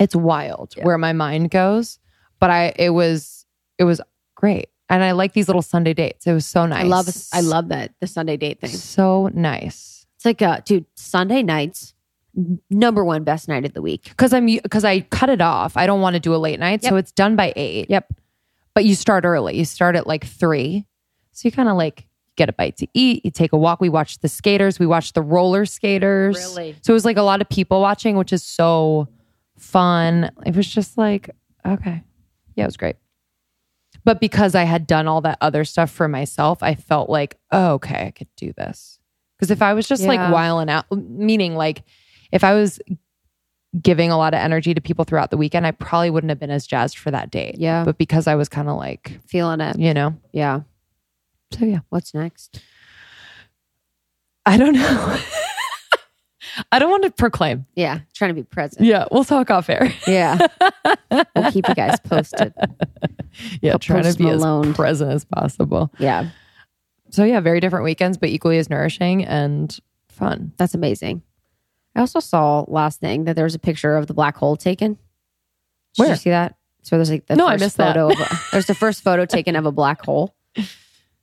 S1: it's wild
S4: Yeah.
S1: where my mind goes but i it was it was great and i like these little sunday dates it was so nice
S4: I love I love that the Sunday date thing.
S1: so nice
S4: It's like uh dude, Sunday nights number one best night of the week.
S1: because i'm because i cut it off. I don't want to do a late night so it's done by eight.
S4: Yep.
S1: but you start early. You start at like three. So you kind of like get a bite to eat. You take a walk. We watched the skaters. We watched the roller skaters.
S4: Really?
S1: so it was like a lot of people watching which is so fun. It was just like okay. Yeah it was great. But because i had done all that other stuff for myself i felt like oh, okay i could do this. Because if i was just like
S4: Yeah.
S1: whiling out meaning like if i was giving a lot of energy to people throughout the weekend i probably wouldn't have been as jazzed for that date
S4: Yeah.
S1: but because i was kind of like
S4: Feeling it.
S1: you know
S4: Yeah.
S1: so yeah
S4: What's next?
S1: i don't know [LAUGHS] I don't want to proclaim.
S4: Yeah, trying to be present.
S1: Yeah, we'll talk off air. [LAUGHS]
S4: Yeah, we'll keep you guys posted. [LAUGHS]
S1: Yeah, I'll trying to be Malone. as present as possible.
S4: Yeah.
S1: So yeah, very different weekends, but equally as nourishing and fun.
S4: That's amazing. I also saw last thing that there was a picture of the black hole taken. Did
S1: Where?
S4: you see that? So there's like the
S1: no,
S4: first
S1: I missed
S4: photo
S1: that.
S4: of a, there's the first photo taken of a black hole. It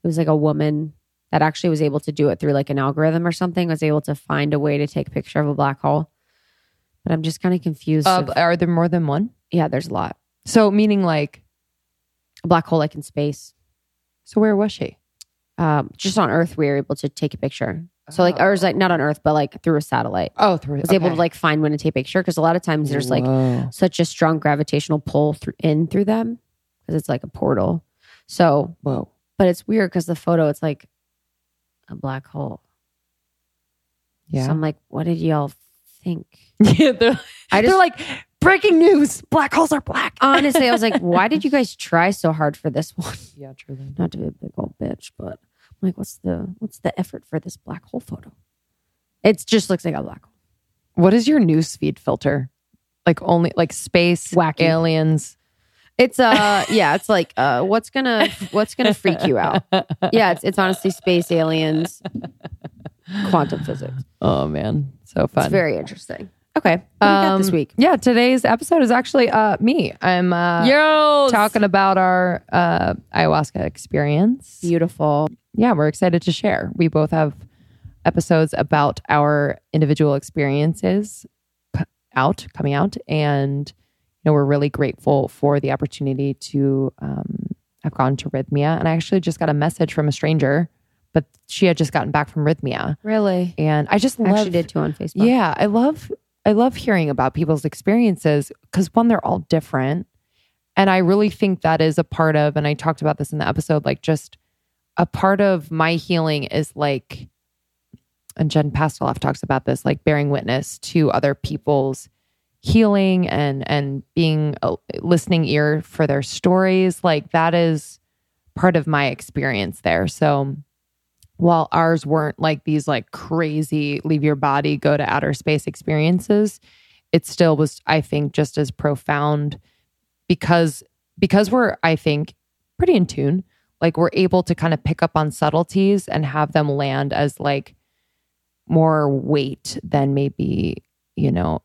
S4: was like a woman that actually was able to do it through like an algorithm or something, was able to find a way to take a picture of a black hole. But I'm just kind of confused.
S1: Uh, are there more than one?
S4: Yeah, there's a lot.
S1: So meaning like
S4: a black hole like in space.
S1: So where was she?
S4: Um, just on Earth, we were able to take a picture. So like, oh. or like not on Earth, but like through a satellite.
S1: Oh, through.
S4: I Was okay. able to like find when to take a picture because a lot of times there's like Whoa. such a strong gravitational pull through in through them because it's like a portal. So
S1: whoa,
S4: but it's weird because the photo it's like a black hole.
S1: Yeah.
S4: So I'm like, what did y'all think?
S1: yeah, [LAUGHS] [LAUGHS] they're, I just, they're like breaking news: black holes are black. [LAUGHS]
S4: honestly, I was like, why did you guys try so hard for this one?
S1: Yeah, truly.
S4: Not to be a big old bitch, but I'm like, what's the what's the effort for this black hole photo? It just looks like a black hole.
S1: What is your newsfeed filter? Like only like space,
S4: Wacky.
S1: aliens.
S4: It's uh [LAUGHS] yeah, it's like uh what's gonna what's gonna freak you out? Yeah, it's it's honestly space aliens, quantum physics.
S1: Oh man, so fun.
S4: It's very interesting. Okay, what um, got this week?
S1: Yeah, today's episode is actually uh me. I'm uh
S4: Yo
S1: talking about our uh ayahuasca experience.
S4: Beautiful.
S1: Yeah, we're excited to share. We both have episodes about our individual experiences out coming out and know, we're really grateful for the opportunity to um, have gone to Rythmia. And I actually just got a message from a stranger, but she had just gotten back from Rythmia.
S4: Really?
S1: And I just love,
S4: actually did too on Facebook.
S1: Yeah, I love I love hearing about people's experiences because one, they're all different. And I really think that is a part of, and I talked about this in the episode, like just a part of my healing is like, and Jen Pastiloff talks about this, like bearing witness to other people's healing and and being a listening ear for their stories like that is part of my experience there so while ours weren't like these like crazy leave your body go to outer space experiences it still was i think just as profound because because we're i think pretty in tune like we're able to kind of pick up on subtleties and have them land as like more weight than maybe you know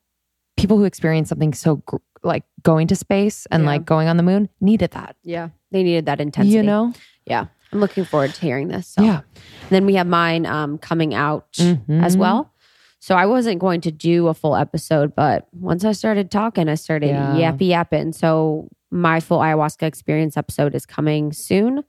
S1: people who experience something so gr- like going to space and yeah. like going on the moon needed that.
S4: Yeah. They needed that intensity.
S1: You know?
S4: Yeah. I'm looking forward to hearing this. So.
S1: Yeah.
S4: And then we have mine um, coming out mm-hmm. as well. So I wasn't going to do a full episode, but once I started talking, I started yeah. yappy yapping. So my full ayahuasca experience episode is coming soon.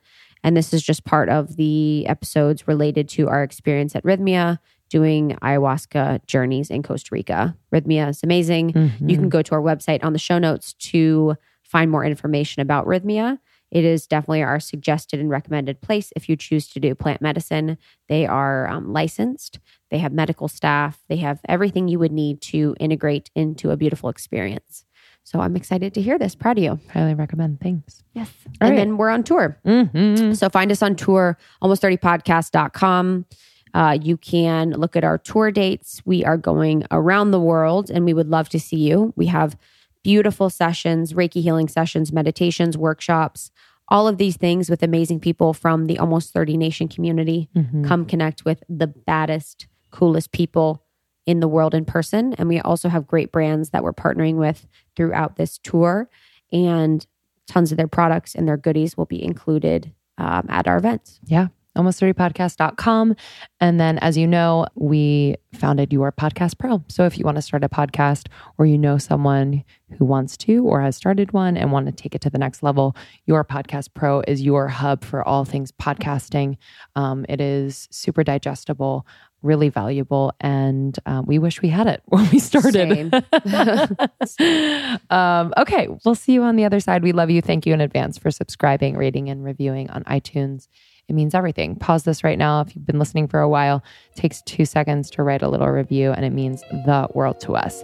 S4: And this is just part of the episodes related to our experience at Rythmia doing ayahuasca journeys in Costa Rica. Rythmia is amazing. Mm-hmm. You can go to our website on the show notes to find more information about Rythmia. It is definitely our suggested and recommended place if you choose to do plant medicine. They are um, licensed, they have medical staff, they have everything you would need to integrate into a beautiful experience. So I'm excited to hear this. Proud of you.
S1: Highly recommend. Thanks.
S4: Yes. All and right. then we're on tour.
S1: Mm-hmm.
S4: So find us on tour, almost30podcast.com. Uh, you can look at our tour dates. We are going around the world and we would love to see you. We have beautiful sessions, Reiki healing sessions, meditations, workshops, all of these things with amazing people from the almost 30 nation community. Mm-hmm. Come connect with the baddest, coolest people in the world in person. And we also have great brands that we're partnering with throughout this tour. And tons of their products and their goodies will be included um, at our events.
S1: Yeah almost30podcast.com. And then, as you know, we founded Your Podcast Pro. So if you want to start a podcast or you know someone who wants to or has started one and want to take it to the next level, Your Podcast Pro is your hub for all things podcasting. Um, it is super digestible. Really valuable, and uh, we wish we had it [LAUGHS] when we started. [LAUGHS] um, okay, we'll see you on the other side. We love you. Thank you in advance for subscribing, rating, and reviewing on iTunes it means everything. Pause this right now if you've been listening for a while. It takes two seconds to write a little review, and it means the world to us.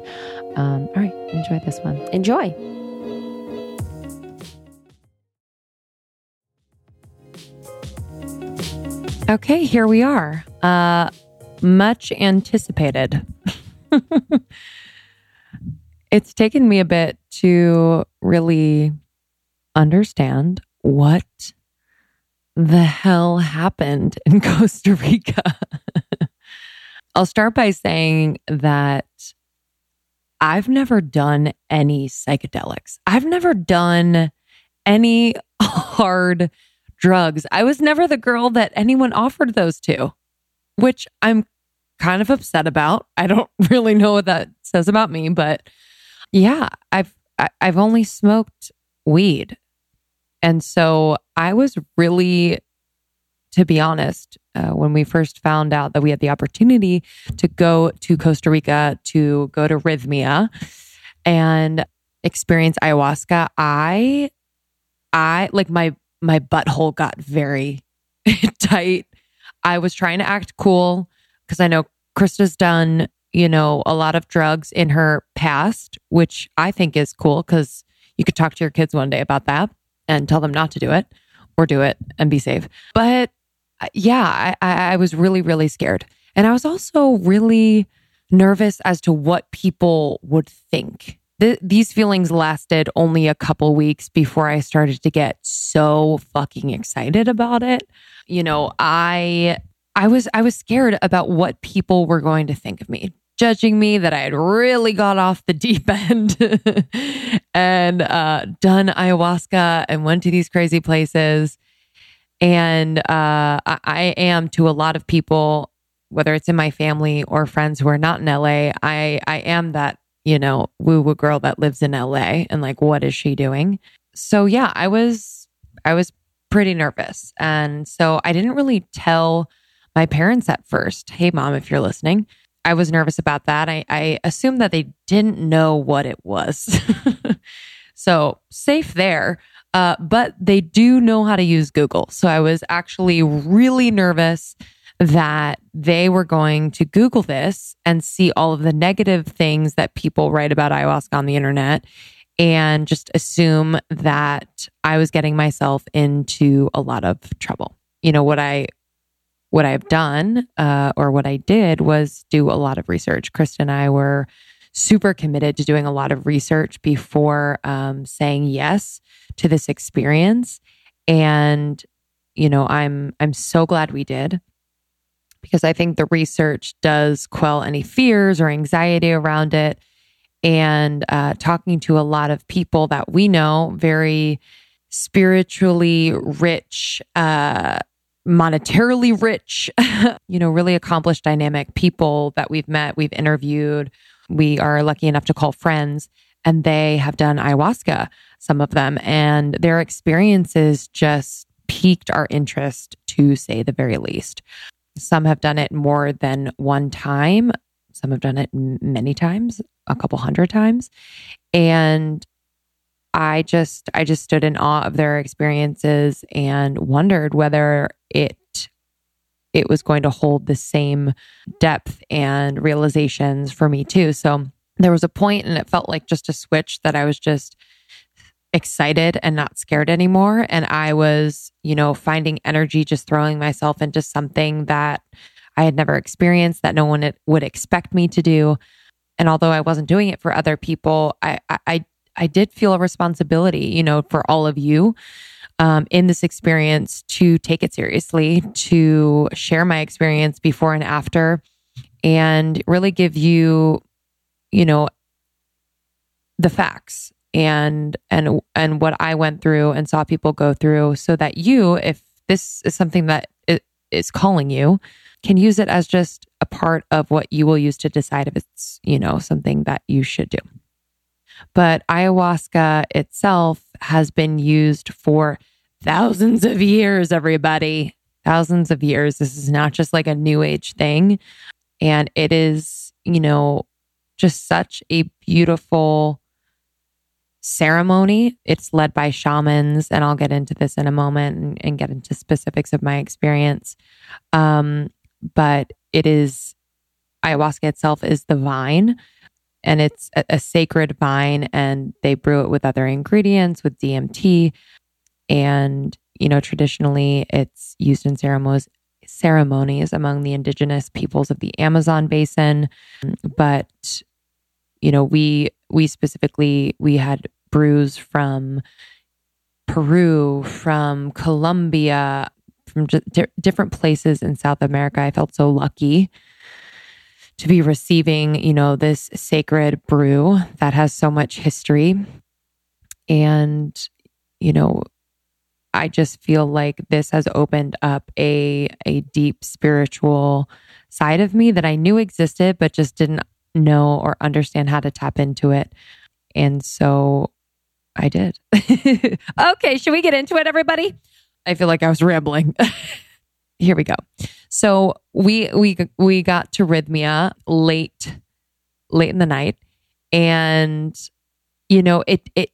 S1: Um, all right, enjoy this one.
S4: Enjoy.
S1: Okay, here we are. Uh, much anticipated. [LAUGHS] it's taken me a bit to really understand what the hell happened in [LAUGHS] Costa Rica. I'll start by saying that I've never done any psychedelics. I've never done any [LAUGHS] hard drugs. I was never the girl that anyone offered those to, which I'm kind of upset about. I don't [LAUGHS] really know what that says about me, but yeah, I've I, have only smoked weed. And so I was really to be honest, uh, when we first found out that we had the opportunity to go to Costa Rica to go to Rythmia and experience ayahuasca, I, I like my my butthole got very [LAUGHS] tight. I was trying to act cool because I know Krista's done, you know, a lot of drugs in her past, which I think is cool because you could talk to your kids one day about that and tell them not to do it or do it and be safe. But uh, yeah, I, I was really, really scared. And I was also really nervous as to what people would think. Th- these feelings lasted only a couple weeks before I started to get so fucking excited about it. You know, I I was I was scared about what people were going to think of me, judging me that I had really got off the deep [LAUGHS] end and uh, done ayahuasca and went to these crazy places and uh, I, I am to a lot of people, whether it's in my family or friends who are not in LA, I, I am that, you know, woo woo girl that lives in LA and like, what is she doing? So yeah, I was, I was pretty nervous. And so I didn't really tell my parents at first, hey, mom, if you're listening, I was nervous about that. I, I assumed that they didn't know what it was. [LAUGHS] so safe there. Uh, but they do know how to use Google. So I was actually really nervous that they were going to Google this and see all of the negative things that people write about ayahuasca on the internet and just assume that I was getting myself into a lot of trouble. You know, what I what I've done uh, or what I did was do a lot of research. Krista and I were super committed to doing a lot of research before um, saying yes to this experience. And, you know, I'm I'm so glad we did because I think the research does quell any fears or anxiety around it. And uh, talking to a lot of people that we know, very spiritually rich, uh, monetarily rich, [LAUGHS] you know, really accomplished, dynamic people that we've met, we've interviewed, we are lucky enough to call friends, and they have done ayahuasca some of them, and their experiences just piqued our interest to say the very least. Some have done it more than one time. Some have done it many times, a couple hundred times. And I just I just stood in awe of their experiences and wondered whether it it was going to hold the same depth and realizations for me too. So there was a point and it felt like just a switch that I was just excited and not scared anymore. And I was, you know, finding energy just throwing myself into something that I had never experienced, that no one would expect me to do. And although I wasn't doing it for other people, I, I, I did feel a responsibility, you know, for all of you um, in this experience to take it seriously, to share my experience before and after, and really give you, you know, the facts and and and what I went through and saw people go through so that you if this is something that is calling you can use it as just a part of what you will use to decide if it's you know something that you should do but ayahuasca itself has been used for thousands of years everybody thousands of years this is not just like a new age thing and it is you know just such a beautiful ceremony. It's led by shamans, and I'll get into this in a moment and, and get into specifics of my experience. Um, but it is ayahuasca itself is the vine, and it's a, a sacred vine, and they brew it with other ingredients, with DMT, and you know traditionally it's used in ceremonies ceremonies among the indigenous peoples of the Amazon basin. But, you know, we, we specifically, we had brews from Peru, from Colombia, from di- different places in South America. I felt so lucky to be receiving, you know, this sacred brew that has so much history. And, you know, I just feel like this has opened up a a deep spiritual side of me that I knew existed but just didn't know or understand how to tap into it. And so I did. [LAUGHS] okay, should we get into it everybody? I feel like I was rambling. [LAUGHS] Here we go. So we we we got to Rythmia late late in the night and you know it it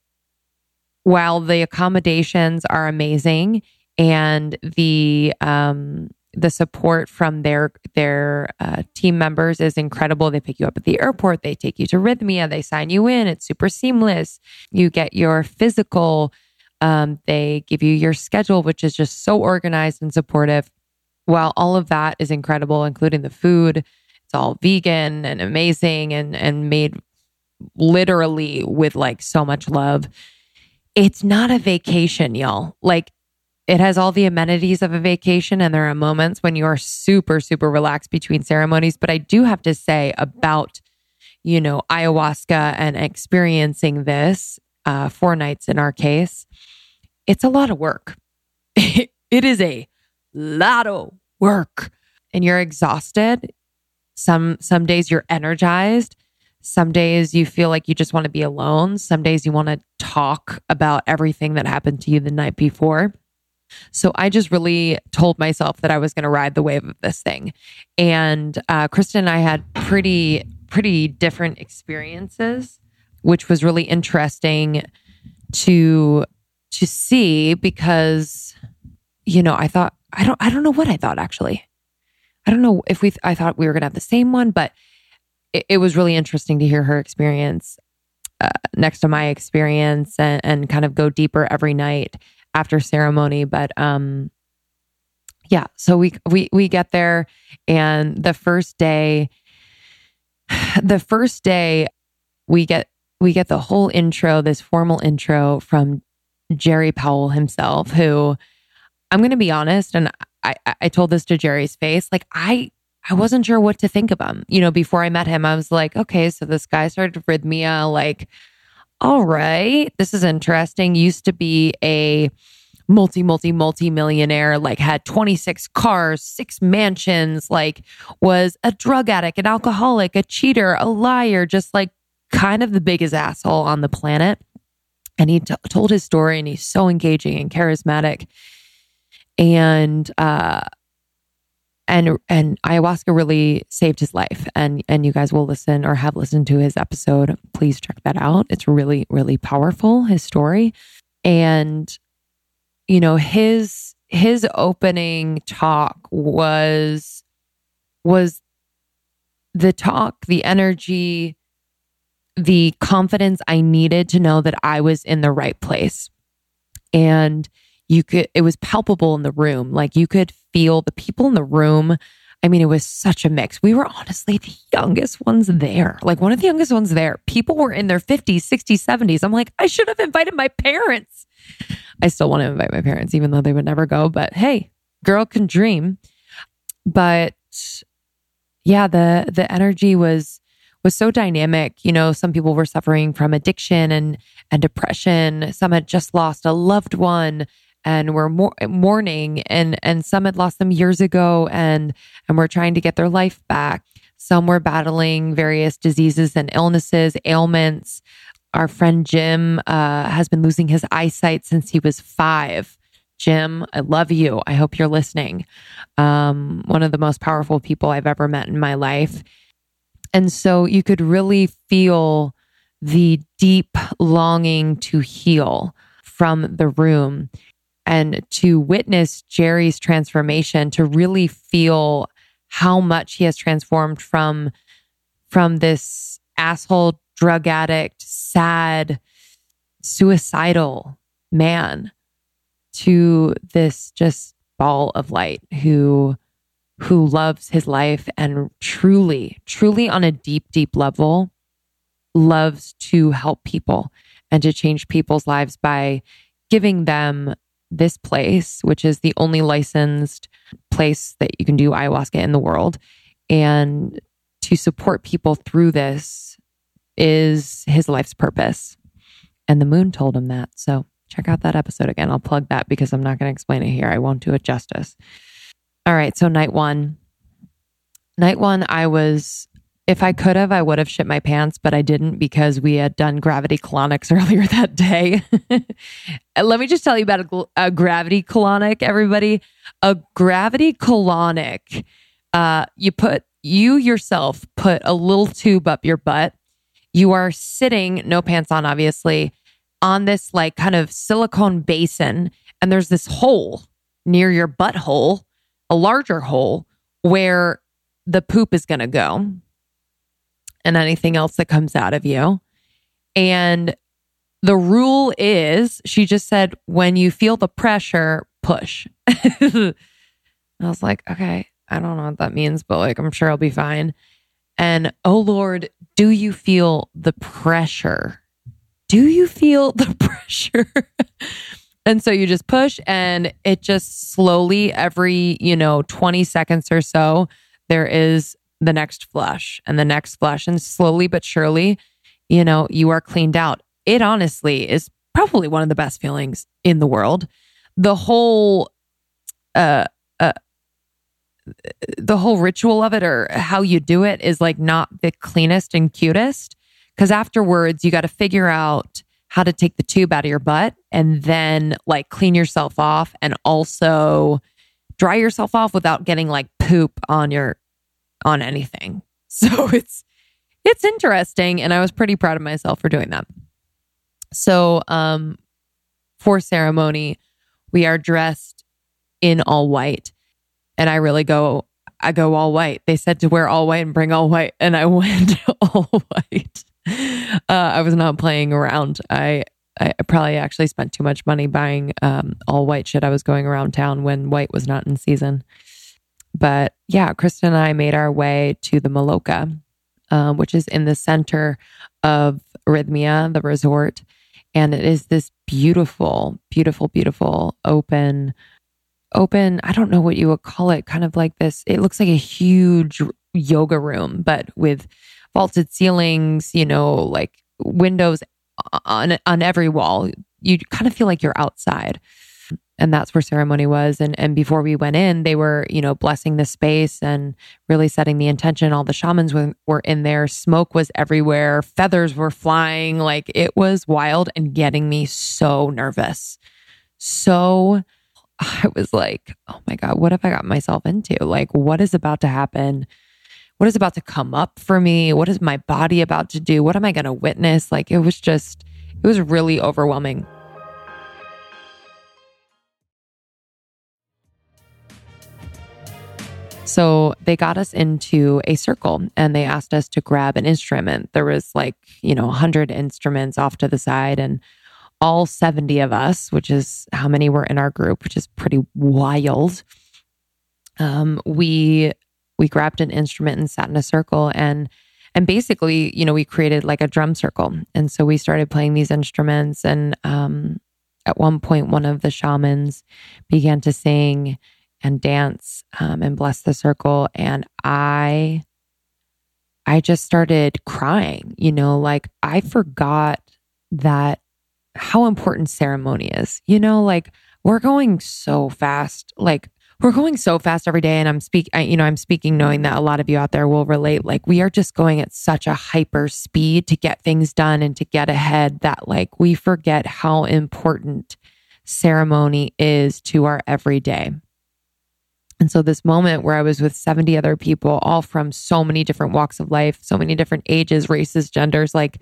S1: while the accommodations are amazing and the um the support from their their uh, team members is incredible. They pick you up at the airport, they take you to Rythmia, they sign you in. It's super seamless. You get your physical. Um, they give you your schedule, which is just so organized and supportive. While all of that is incredible, including the food, it's all vegan and amazing and and made literally with like so much love. It's not a vacation, y'all. Like it has all the amenities of a vacation and there are moments when you are super super relaxed between ceremonies, but I do have to say about you know ayahuasca and experiencing this uh, four nights in our case, it's a lot of work. [LAUGHS] it is a lot of work, and you're exhausted. Some some days you're energized, some days you feel like you just want to be alone. Some days you want to talk about everything that happened to you the night before. So I just really told myself that I was going to ride the wave of this thing. And uh, Krista and I had pretty, pretty different experiences, which was really interesting to to see because you know I thought I don't I don't know what I thought actually. I don't know if we I thought we were going to have the same one, but it, it was really interesting to hear her experience uh, next to my experience and, and kind of go deeper every night after ceremony. But um, yeah, so we we we get there, and the first day, [SIGHS] the first day, we get we get the whole intro, this formal intro from Gerry Powell himself, who I'm going to be honest, and I I told this to Gerry's face, like I I wasn't sure what to think of him. You know, before I met him, I was like, okay, so this guy started Rythmia, like, all right, this is interesting. Used to be a multi, multi, multi millionaire, like had 26 cars, six mansions, like was a drug addict, an alcoholic, a cheater, a liar, just like kind of the biggest asshole on the planet. And he t- told his story and he's so engaging and charismatic. And, uh, and and ayahuasca really saved his life. And and you guys will listen or have listened to his episode. Please check that out. It's really really powerful his story. And you know his his opening talk was was the talk the energy the confidence i needed to know that i was in the right place. And you could it was palpable in the room. Like you could feel the people in the room. I mean it was such a mix. We were honestly the youngest ones there like one of the youngest ones there. People were in their 50s 60s 70s i'm like i should have invited my parents. I still want to invite my parents even though they would never go but hey girl can dream. But yeah the the energy was was so dynamic. You know, some people were suffering from addiction and and depression. Some had just lost a loved one and were mourning and and some had lost them years ago and and were trying to get their life back. Some were battling various diseases and illnesses ailments. Our friend jim uh, has been losing his eyesight since he was five. Jim i love you. I hope you're listening. Um, one of the most powerful people i've ever met in my life. And so you could really feel the deep longing to heal from the room and to witness Gerry's transformation, to really feel how much he has transformed from from this asshole drug addict, sad, suicidal man to this just ball of light who who loves his life and truly, truly on a deep, deep level loves to help people and to change people's lives by giving them this place, which is the only licensed place that you can do ayahuasca in the world. And to support people through this is his life's purpose. And the moon told him that. So check out that episode again. I'll plug that because I'm not going to explain it here. I won't do it justice. All right. So, night one. Night one, I was, if I could have, I would have shit my pants, but I didn't because we had done gravity colonics [LAUGHS] earlier that day. [LAUGHS] Let me just tell you about a, a gravity colonic, everybody. A gravity colonic, uh, you put, you yourself put a little tube up your butt. You are sitting, no pants on, obviously, on this like kind of silicone basin, and there's this hole near your butthole a larger hole where the poop is going to go and anything else that comes out of you. And the rule is, she just said, when you feel the pressure, push. [LAUGHS] I was like, okay, I don't know what that means, but like, I'm sure I'll be fine. And oh Lord, do you feel the pressure? Do you feel the [LAUGHS] pressure? And so you just push and it just slowly every, you know, 20 seconds or so, there is the next flush and the next flush. And slowly but surely, you know, you are cleaned out. It honestly is probably one of the best feelings in the world. The whole, uh, uh, the whole ritual of it or how you do it is like not the cleanest and cutest. Cause afterwards, you got to figure out how to take the tube out of your butt and then like clean yourself off and also dry yourself off without getting like poop on your on anything. [LAUGHS] So it's it's interesting and I was pretty proud of myself for doing that. So um for ceremony we are dressed in all white and I really go I go all white. They said to wear all white and bring all white and I [LAUGHS] went all white. Uh, I was not playing around. I I probably actually spent too much money buying um, all white shit. I was going around town when white was not in season. But yeah, Krista and I made our way to the Maloka, um, which is in the center of Rythmia, the resort. And it is this beautiful, beautiful, beautiful open, open, I don't know what you would call it, kind of like this. It looks like a huge yoga room, but with vaulted ceilings, you know, like windows on on every wall. You kind of feel like you're outside. And that's where ceremony was. And and before we went in, they were, you know, blessing the space and really setting the intention. All the shamans were, were in there. Smoke was everywhere. Feathers were flying. Like it was wild and getting me so nervous. So I was like, oh my God, what have I got myself into? Like, what is about to happen? what is about to come up for me? What is my body about to do? What am I going to witness? Like it was just, it was really overwhelming. So they got us into a circle and they asked us to grab an instrument. There was like, you know, 100 instruments off to the side and all 70 of us, which is how many were in our group, which is pretty wild. Um, we we grabbed an instrument and sat in a circle and and basically you know we created like a drum circle and so we started playing these instruments and um, at one point one of the shamans began to sing and dance um, and bless the circle. And i i just started crying you know like i forgot that how important ceremony is you know like we're going so fast like we're going so fast every day. And i'm speak I, you know i'm speaking knowing that a lot of you out there will relate like we are just going at such a hyper speed to get things done and to get ahead that like we forget how important ceremony is to our everyday and so this moment where i was with 70 other people all from so many different walks of life so many different ages races genders like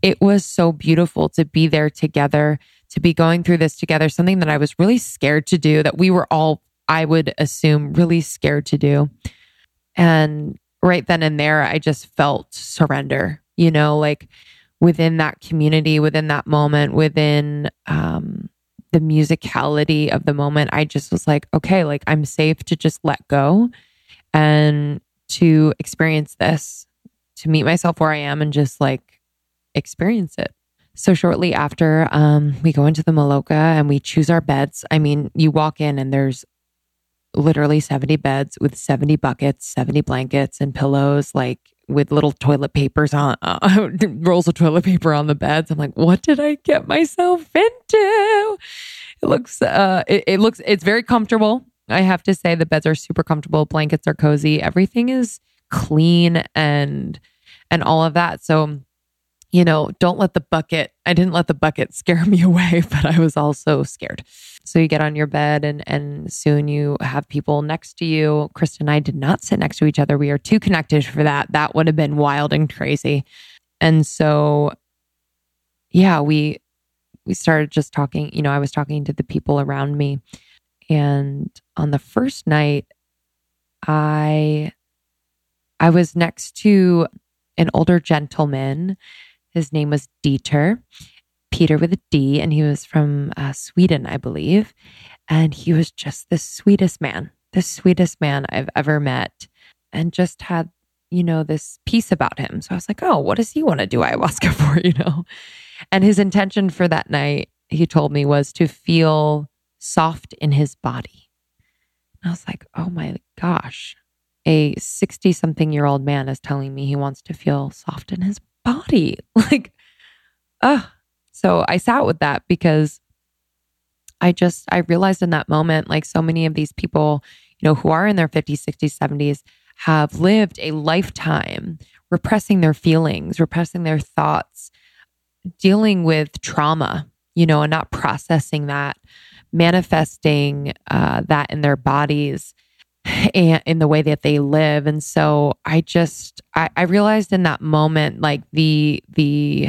S1: it was so beautiful to be there together to be going through this together something that i was really scared to do that we were all I would assume really scared to do. And right then and there, I just felt surrender, you know, like within that community, within that moment, within um, the musicality of the moment, I just was like, okay, like I'm safe to just let go and to experience this, to meet myself where I am and just like experience it. So shortly after, um, we go into the Maloka and we choose our beds. I mean, you walk in and there's literally 70 beds with 70 buckets, 70 blankets and pillows, like with little toilet papers on, uh, [LAUGHS] rolls of toilet paper on the beds. I'm like, what did I get myself into? It looks, uh, it, it looks, it's very comfortable. I have to say the beds are super comfortable. Blankets are cozy. Everything is clean and, and all of that. So, you know, don't let the bucket, I didn't let the bucket [LAUGHS] scare me away, but I was also scared. So you get on your bed and and soon you have people next to you. Krista and I did not sit next to each other. We are too connected for that. That would have been wild and crazy. And so yeah, we we started just talking, you know, I was talking to the people around me. And on the first night, I I was next to an older gentleman. His name was Dieter. Peter with a D, and he was from uh, Sweden, I believe. And he was just the sweetest man, the sweetest man I've ever met, and just had, you know, this peace about him. So I was like, oh, what does he want to do ayahuasca [LAUGHS] for, [LAUGHS] you know? And his intention for that night, he told me, was to feel soft in his body. And I was like, oh my gosh, a 60 something year old man is telling me he wants to feel soft in his body. [LAUGHS] Like, oh, so I sat with that because I just, I realized in that moment, like so many of these people, you know, who are in their 50s, 60s, 70s have lived a lifetime repressing their feelings, repressing their thoughts, dealing with trauma, you know, and not processing that, manifesting uh, that in their bodies and in the way that they live. And so I just, I, I realized in that moment, like the, the,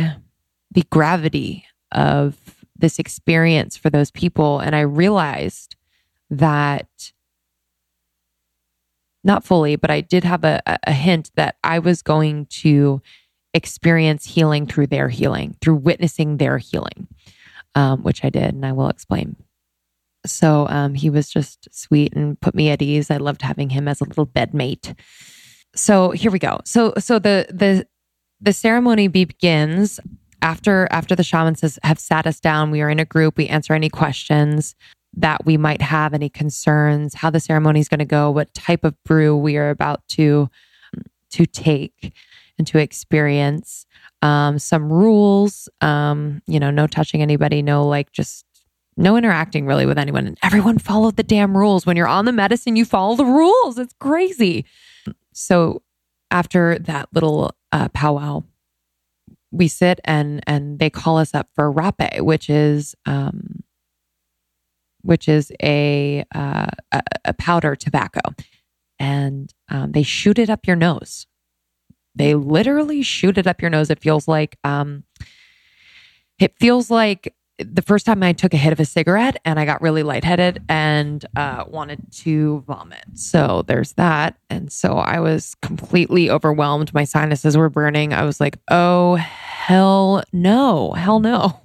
S1: the gravity of this experience for those people. And I realized that not fully, but I did have a, a hint that I was going to experience healing through their healing, through witnessing their healing, um, which I did, and I will explain. So um, he was just sweet and put me at ease. I loved having him as a little bedmate. So here we go. So so the the the ceremony begins after after the shamans has, have sat us down, we are in a group. We answer any questions that we might have, any concerns, how the ceremony is going to go, what type of brew we are about to to take and to experience. Um, some rules, um, you know, no touching anybody, no like just no interacting really with anyone. And everyone followed the damn rules. When you're on the medicine, you follow the rules. It's crazy. So after that little uh, powwow, we sit and and they call us up for rapé, which is um, which is a, uh, a, a powder tobacco, and um, they shoot it up your nose. They literally shoot it up your nose. It feels like um, it feels like the first time I took a hit of a cigarette and I got really lightheaded and uh, wanted to vomit. So there's that. And so I was completely overwhelmed. My sinuses were burning. I was like, oh, hell no, hell no.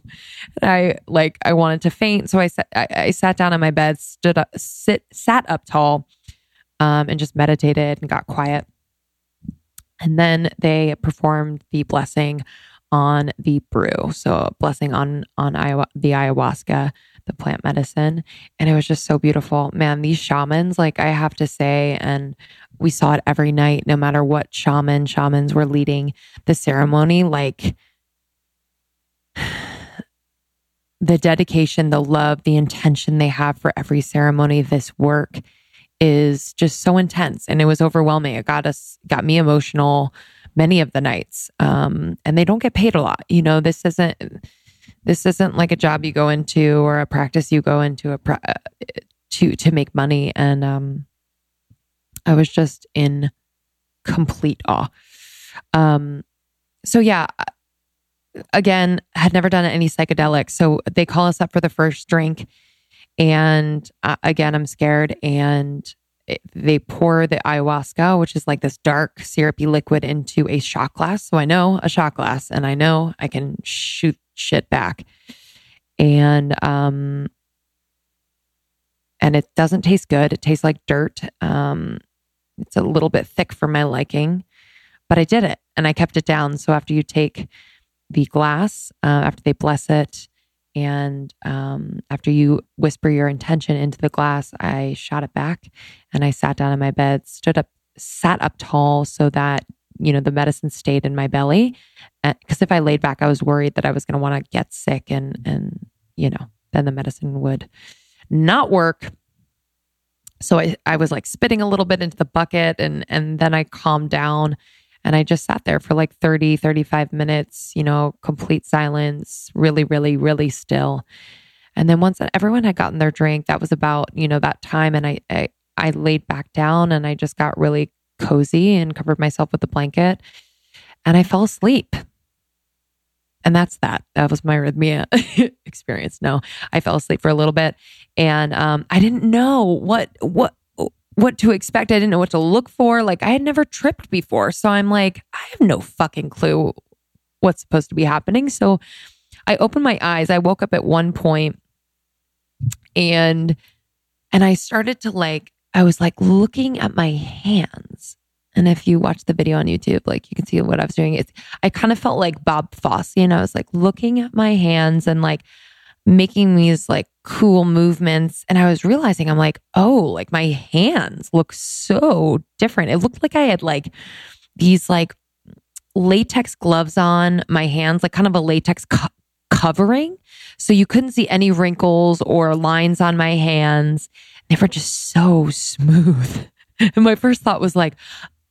S1: And I like, I wanted to faint. So I, sat, I, I sat down on my bed, stood up, sit, sat up tall, um, and just meditated and got quiet. And then they performed the blessing on the brew. So blessing on on the ayahuasca, the plant medicine, and it was just so beautiful. Man, these shamans, like I have to say, and we saw it every night, no matter what shaman shamans were leading the ceremony, like [SIGHS] the dedication, the love, the intention they have for every ceremony, this work is just so intense and it was overwhelming. It got us got me emotional many of the nights. Um, and they don't get paid a lot. You know, this isn't this isn't like a job you go into or a practice you go into a pra- to to make money. And um, I was just in complete awe. Um, so yeah, again, had never done any psychedelics. So they call us up for the first drink. And uh, again, I'm scared. And they pour the ayahuasca, which is like this dark syrupy liquid, into a shot glass. So I know a shot glass, and I know I can shoot shit back, and um, and it doesn't taste good. It tastes like dirt. Um, it's a little bit thick for my liking, but I did it and I kept it down. So after you take the glass, uh, after they bless it, and um, after you whisper your intention into the glass, I shot it back and I sat down in my bed, stood up, sat up tall so that, you know, the medicine stayed in my belly. Because if I laid back, I was worried that I was going to want to get sick and, and, you know, then the medicine would not work. So I, I was like spitting a little bit into the bucket and, and then I calmed down and I just sat there for like 30, 35 minutes, you know, complete silence, really, really, really still. And then once everyone had gotten their drink, that was about, you know, that time. And I, I, I laid back down and I just got really cozy and covered myself with a blanket and I fell asleep. And that's that. That was my arrhythmia [LAUGHS] experience. No, I fell asleep for a little bit and um, I didn't know what, what, what to expect. I didn't know what to look for. Like I had never tripped before. So I'm like, I have no fucking clue what's supposed to be happening. So I opened my eyes. I woke up at one point and and I started to like I was like looking at my hands. And if you watch the video on YouTube, like you can see what I was doing. It's I kind of felt like Bob Fosse, and I was like looking at my hands and like making these like cool movements. And I was realizing, I'm like, oh, like my hands look so different. It looked like I had like these like latex gloves on my hands, like kind of a latex co- covering. So you couldn't see any wrinkles or lines on my hands. They were just so smooth. [LAUGHS] And my first thought was like,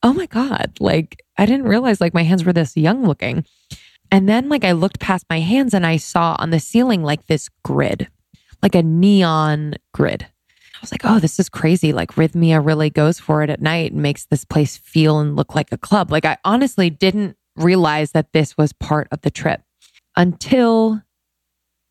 S1: oh my God, like I didn't realize like my hands were this young looking. And then like I looked past my hands and I saw on the ceiling like this grid, like a neon grid. I was like, oh, this is crazy. Like Rythmia really goes for it at night and makes this place feel and look like a club. Like I honestly didn't realize that this was part of the trip until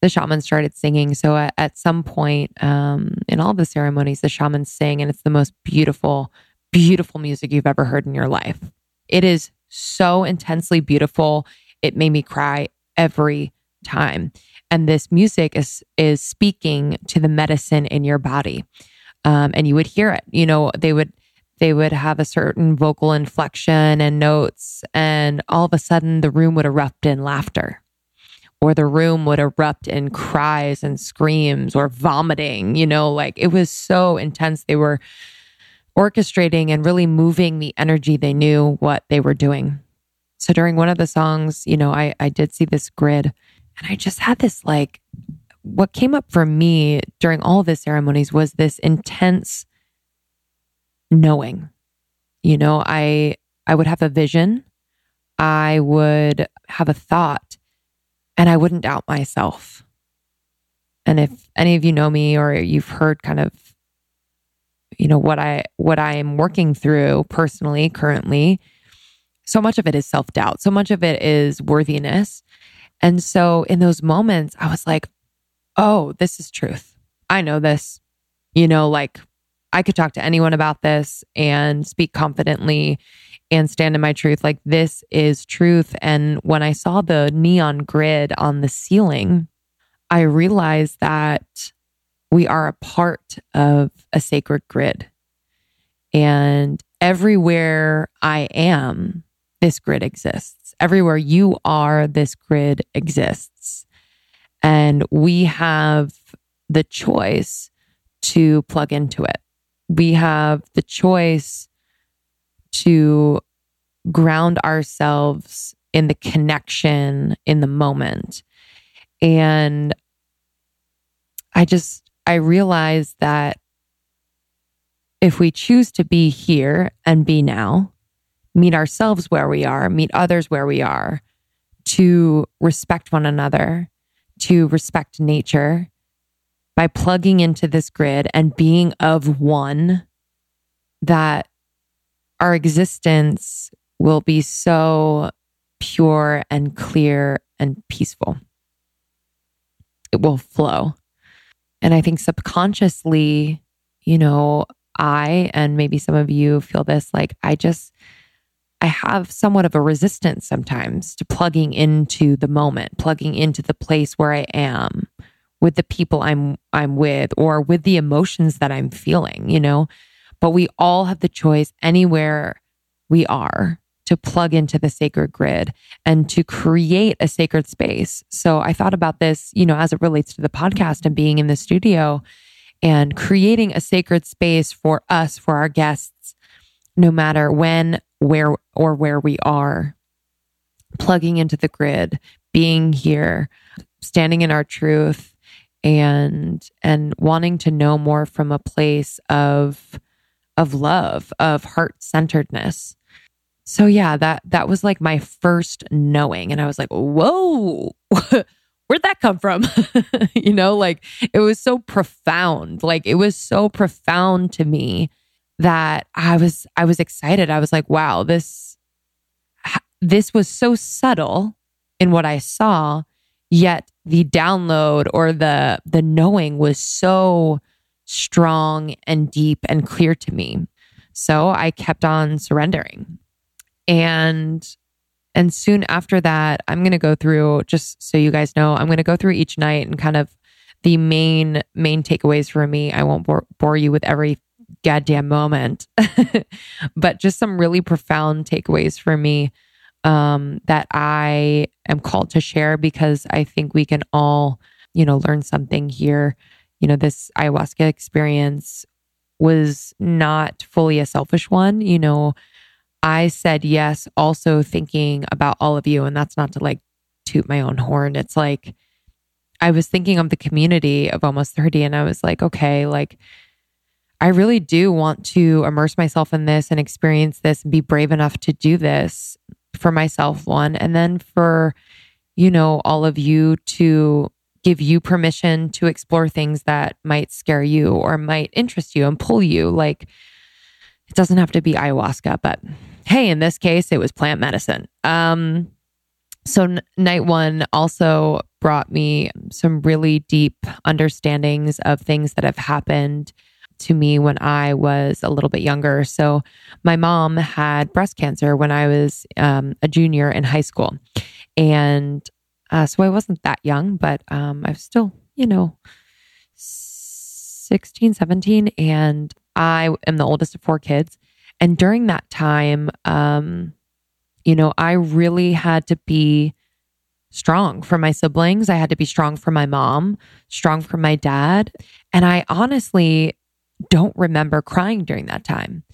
S1: the shaman started singing. So at, at some point um, in all the ceremonies, the shamans sing, and it's the most beautiful, beautiful music you've ever heard in your life. It is so intensely beautiful. It made me cry every time. And this music is is speaking to the medicine in your body. Um, and you would hear it. You know, they would they would have a certain vocal inflection and notes, and all of a sudden the room would erupt in laughter, or the room would erupt in cries and screams or vomiting. You know, like it was so intense. They were orchestrating and really moving the energy they knew what they were doing. So during one of the songs, you know, I, I did see this grid and I just had this like, what came up for me during all the ceremonies was this intense knowing. You know, I, I would have a vision. I would have a thought and I wouldn't doubt myself. And if any of you know me or you've heard kind of you know what I what I am working through personally currently so much of it is self doubt. So much of it is worthiness. And so in those moments, I was like, oh, this is truth. I know this. You know, like I could talk to anyone about this and speak confidently and stand in my truth. Like this is truth. And when I saw the neon grid on the ceiling, I realized that we are a part of a sacred grid. And everywhere I am, this grid exists. Everywhere you are, this grid exists. And we have the choice to plug into it. We have the choice to ground ourselves in the connection in the moment. And I just, I realized that if we choose to be here and be now, meet ourselves where we are, meet others where we are, to respect one another, to respect nature by plugging into this grid and being of one, that our existence will be so pure and clear and peaceful. It will flow. And I think subconsciously, you know, I and maybe some of you feel this like, I just, I have somewhat of a resistance sometimes to plugging into the moment, plugging into the place where I am with the people I'm I'm with or with the emotions that I'm feeling, you know. but we all have the choice anywhere we are to plug into the sacred grid and to create a sacred space. So I thought about this, you know, as it relates to the podcast and being in the studio and creating a sacred space for us, for our guests, no matter when, where, or where we are, plugging into the grid, being here, standing in our truth and and wanting to know more from a place of of love, of heart-centeredness. So yeah, that that was like my first knowing and I was like, "Whoa. [LAUGHS] Where'd that come from?" [LAUGHS] you know, like it was so profound. Like it was so profound to me that I was I was excited. I was like, "Wow, this this was so subtle in what I saw, yet the download or the the knowing was so strong and deep and clear to me. So I kept on surrendering. And and soon after that, I'm going to go through just so you guys know, I'm going to go through each night and kind of the main main takeaways for me. I won't bore, bore you with every goddamn moment, [LAUGHS] but just some really profound takeaways for me um, that I am called to share because I think we can all, you know, learn something here. You know, this ayahuasca experience was not fully a selfish one. You know, I said yes, also thinking about all of you. And that's not to like toot my own horn. It's like, I was thinking of the community of almost 30, and I was like, okay, like, I really do want to immerse myself in this and experience this and be brave enough to do this for myself, one, and then for, you know, all of you to give you permission to explore things that might scare you or might interest you and pull you. Like, it doesn't have to be ayahuasca, but hey, in this case, it was plant medicine. Um, so n- night one also brought me some really deep understandings of things that have happened to me when I was a little bit younger. So my mom had breast cancer when I was um, a junior in high school, and uh, so I wasn't that young, but um, I was still, you know, 16, 17, and I am the oldest of four kids. And during that time, um, you know, I really had to be strong for my siblings. I had to be strong for my mom, strong for my dad. And I honestly don't remember crying during that time.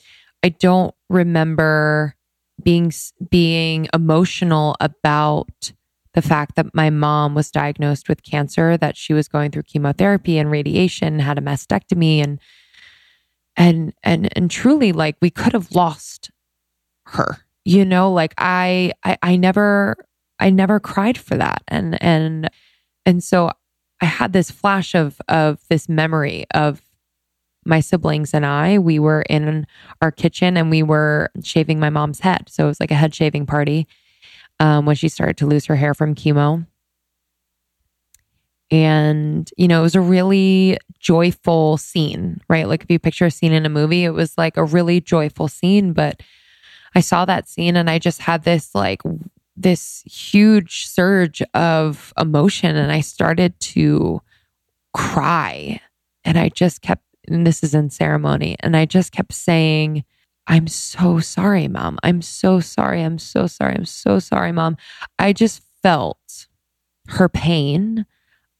S1: I don't remember being being emotional about the fact that my mom was diagnosed with cancer, that she was going through chemotherapy and radiation, had a mastectomy and and and and truly like we could have lost her you know like I, I i never i never cried for that and and and so i had this flash of of this memory of my siblings and i we were in our kitchen and we were shaving my mom's head so it was like a head shaving party um, when she started to lose her hair from chemo and, you know, it was a really joyful scene, right? Like if you picture a scene in a movie, it was like a really joyful scene. But I saw that scene and I just had this like, this huge surge of emotion and I started to cry. And I just kept, and this is in ceremony, and I just kept saying, I'm so sorry, mom. I'm so sorry. I'm so sorry. I'm so sorry, mom. I just felt her pain.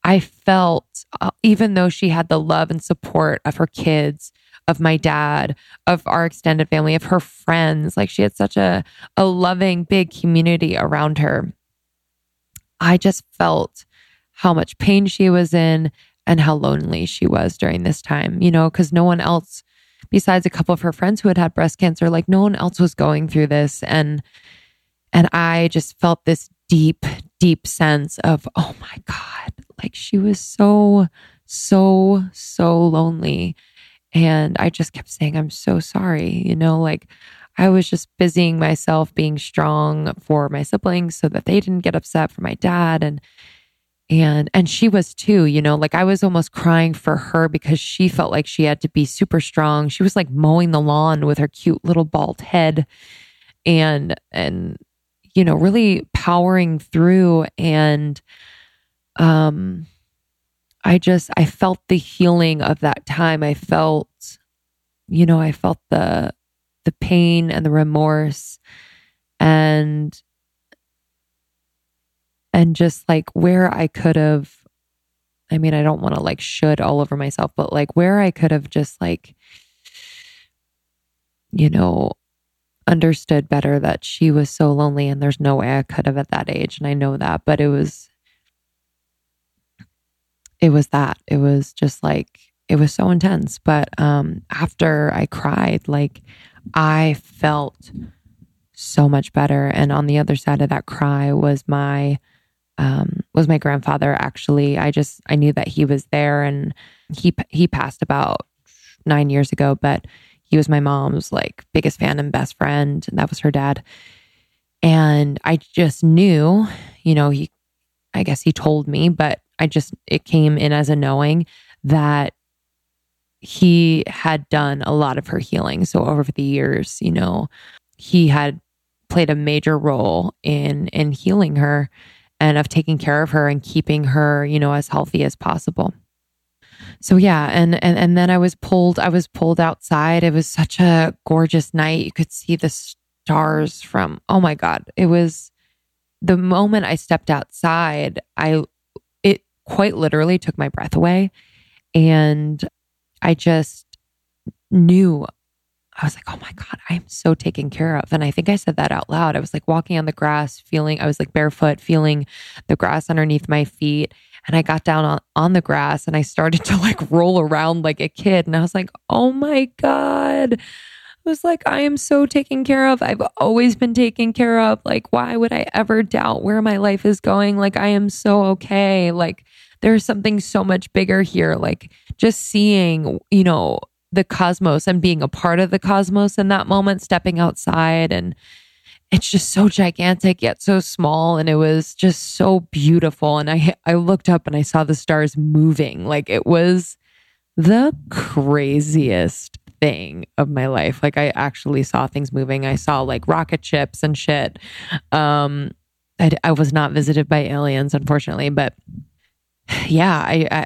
S1: I felt, uh, even though she had the love and support of her kids, of my dad, of our extended family, of her friends, like she had such a, a loving, big community around her. I just felt how much pain she was in and how lonely she was during this time, you know, because no one else, besides a couple of her friends who had had breast cancer, like no one else was going through this. And, and I just felt this deep, deep sense of, oh my God, like she was so, so, so lonely. And I just kept saying, I'm so sorry. You know, like I was just busying myself being strong for my siblings so that they didn't get upset for my dad. And, and, and she was too, you know, like I was almost crying for her because she felt like she had to be super strong. She was like mowing the lawn with her cute little bald head and, and, you know, really powering through and, um, I just, I felt the healing of that time. I felt, you know, I felt the the pain and the remorse and and just like where I could have I mean, I don't want to like should all over myself, but like where I could have just like you know, understood better that she was so lonely and there's no way I could have at that age and I know that, but it was it was that. It was just like it was so intense, but um after I cried, like I felt so much better and on the other side of that cry was my um was my grandfather actually. I just I knew that he was there and he he passed about 9 years ago, but he was my mom's like biggest fan and best friend, and that was her dad. And I just knew, you know, he, I guess he told me, but I just, it came in as a knowing that he had done a lot of her healing. So over the years, you know, he had played a major role in in healing her and of taking care of her and keeping her, you know, as healthy as possible so yeah, and and and then I was pulled. I was pulled outside. It was such a gorgeous night. You could see the stars from. Oh my god! It was the moment I stepped outside. I it quite literally took my breath away, and I just knew. I was like, oh my God, I am so taken care of. And I think I said that out loud. I was like walking on the grass, feeling, I was like barefoot, feeling the grass underneath my feet. And I got down on, on the grass and I started to like roll around like a kid. And I was like, oh my God. I was like, I am so taken care of. I've always been taken care of. Like, why would I ever doubt where my life is going? Like, I am so okay. Like, there's something so much bigger here. Like, just seeing, you know, the cosmos and being a part of the cosmos in that moment, stepping outside. And it's just so gigantic yet so small. And it was just so beautiful. And i i looked up and i saw the stars moving. Like it was the craziest thing of my life. Like i actually saw things moving. I saw like rocket ships and shit. Um i, I was not visited by aliens unfortunately. But [SIGHS] yeah I, I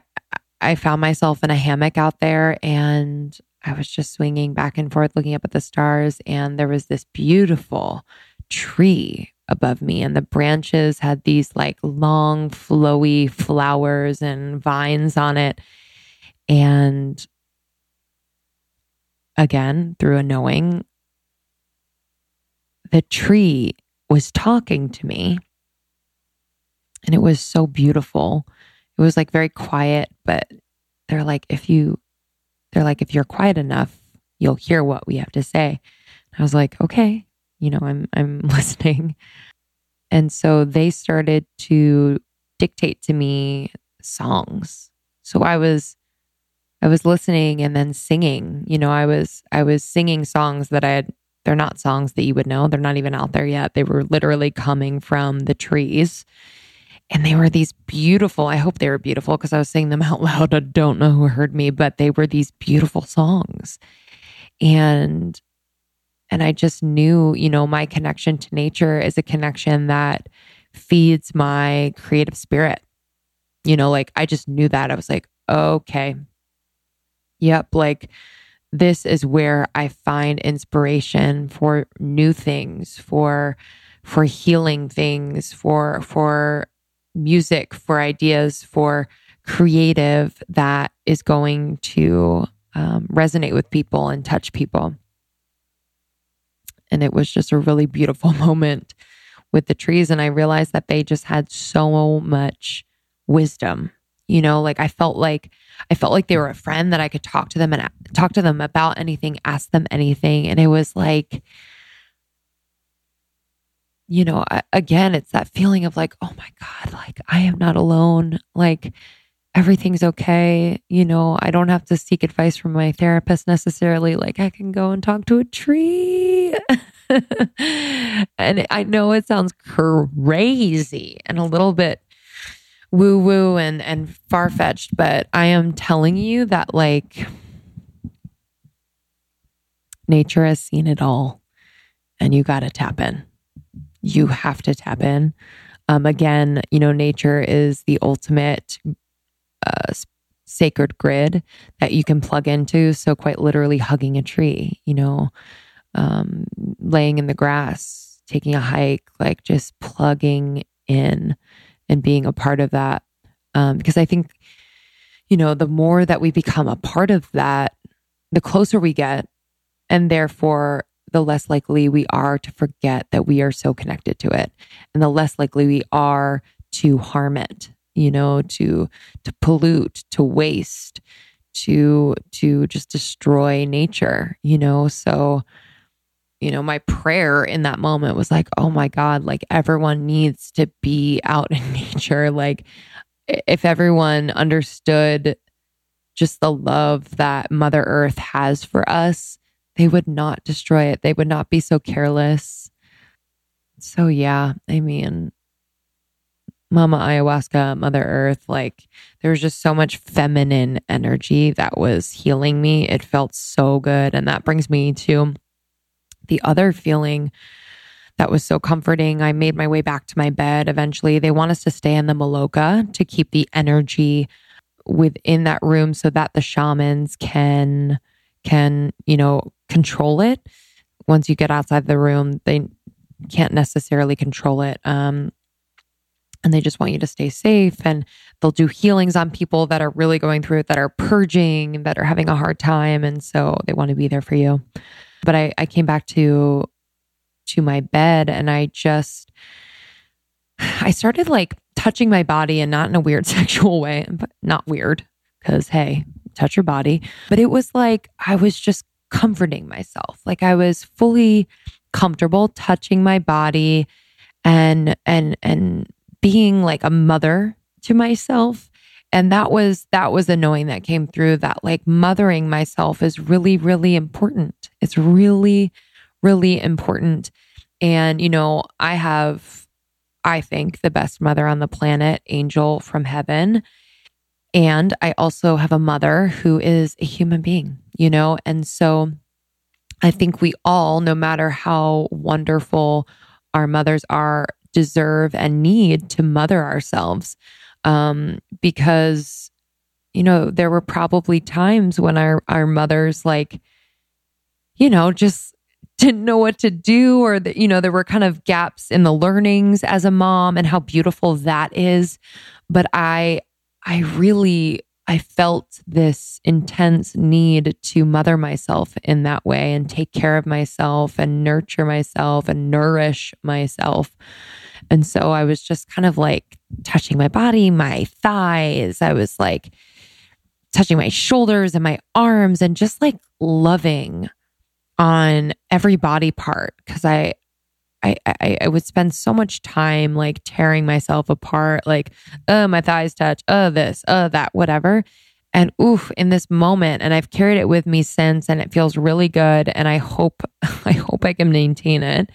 S1: i found myself in a hammock out there and I was just swinging back and forth looking up at the stars and there was this beautiful tree above me and the branches had these like long flowy flowers and vines on it. And again through a knowing the tree was talking to me and it was so beautiful it was like very quiet but they're like if you they're like if you're quiet enough you'll hear what we have to say i was like okay you know, I'm I'm [LAUGHS] listening. And so they started to dictate to me songs. So I was I was listening and then singing. You know, I was I was singing songs that I had they're not songs that you would know. They're not even out there yet. They were literally coming from the trees. And they were these beautiful, I hope they were beautiful because I was saying them out [LAUGHS] loud. I don't know who heard me, but they were these beautiful songs. And and I just knew, you know, my connection to nature is a connection that feeds my creative spirit. You know, like I just knew that. I was like, okay, yep, like this is where I find inspiration for new things, for for healing things, for for music, for ideas, for creative that is going to um, resonate with people and touch people. And it was just a really beautiful [LAUGHS] moment with the trees. And I realized that they just had so much wisdom. You know, like I felt like I felt like they were a friend that I could talk to them and talk to them about anything, ask them anything. And it was like, you know, again, it's that feeling of like, oh my God, like I am not alone. Like everything's okay. You know, I don't have to seek advice from my therapist necessarily. Like I can go and talk to a tree. [LAUGHS] and I know it sounds crazy and a little bit woo woo and, and far fetched, but I am telling you that like nature has seen it all and you got to tap in. You have to tap in. Um, again, you know, nature is the ultimate uh, sacred grid that you can plug into. So, quite literally, hugging a tree, you know, um, laying in the grass, taking a hike, like just plugging in and being a part of that. Um, because I think, you know, the more that we become a part of that, the closer we get. And therefore, the less likely we are to forget that we are so connected to it. And the less likely we are to harm it you know, to to pollute, to waste, to to just destroy nature, you know. So, you know, my prayer in that moment was like, oh my God, like everyone needs to be out in [LAUGHS] nature. Like if everyone understood just the love that Mother Earth has for us, they would not destroy it. They would not be so careless. So, yeah, I mean, Mama Ayahuasca, Mother Earth, like there was just so much feminine energy that was healing me. It felt so good. And that brings me to the other feeling that was so comforting. I made my way back to my bed eventually. They want us to stay in the Maloka to keep the energy within that room so that the shamans can can, you know, control it. Once you get outside the room, they can't necessarily control it. Um, and they just want you to stay safe and they'll do healings on people that are really going through it that are purging that are having a hard time and so they want to be there for you but i i came back to to my bed and i just i started like touching my body and not in a weird [LAUGHS] sexual way but not weird because hey touch your body but it was like i was just comforting myself. Like i was fully comfortable touching my body and and and being like a mother to myself. And that was that was the knowing that came through that like mothering myself is really really important. It's really really important. And you know i have i think the best mother on the planet angel from heaven. And i also have a mother who is a human being you know and so i think we all no matter how wonderful our mothers are deserve and need to mother ourselves. Um, because, you know, there were probably times when our, our mothers, like, you know, just didn't know what to do, or that, you know, there were kind of gaps in the learnings as a mom and how beautiful that is. But I, I really I felt this intense need to mother myself in that way and take care of myself and nurture myself and nourish myself. And so I was just kind of like touching my body, my thighs. I was like touching my shoulders and my arms and just like loving on every body part because I, I, I, would spend so much time like tearing myself apart, like, oh, my thighs touch, oh, this, oh, that, whatever. And oof, in this moment, and I've carried it with me since, and it feels really good. And I hope, [LAUGHS] I hope I can maintain it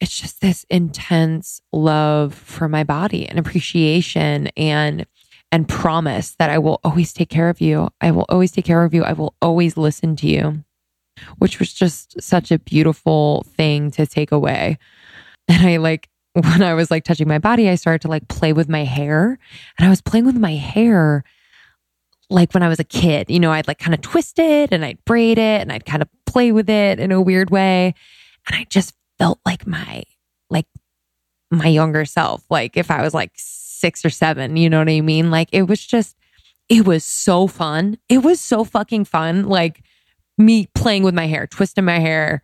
S1: it's just this intense love for my body and appreciation and and promise that I will always take care of you. I will always take care of you. I will always listen to you. Which was just such a beautiful thing to take away. And I like [LAUGHS] when I was like touching my body, I started to like play with my hair. And I was playing with my hair like when I was a kid. You know, I'd like kind of twist it and I'd braid it and I'd kind of play with it in a weird way. And I just felt like my like my younger self like if i was like 6 or 7 you know what i mean like it was just it was so fun it was so fucking fun like me playing with my hair twisting my hair.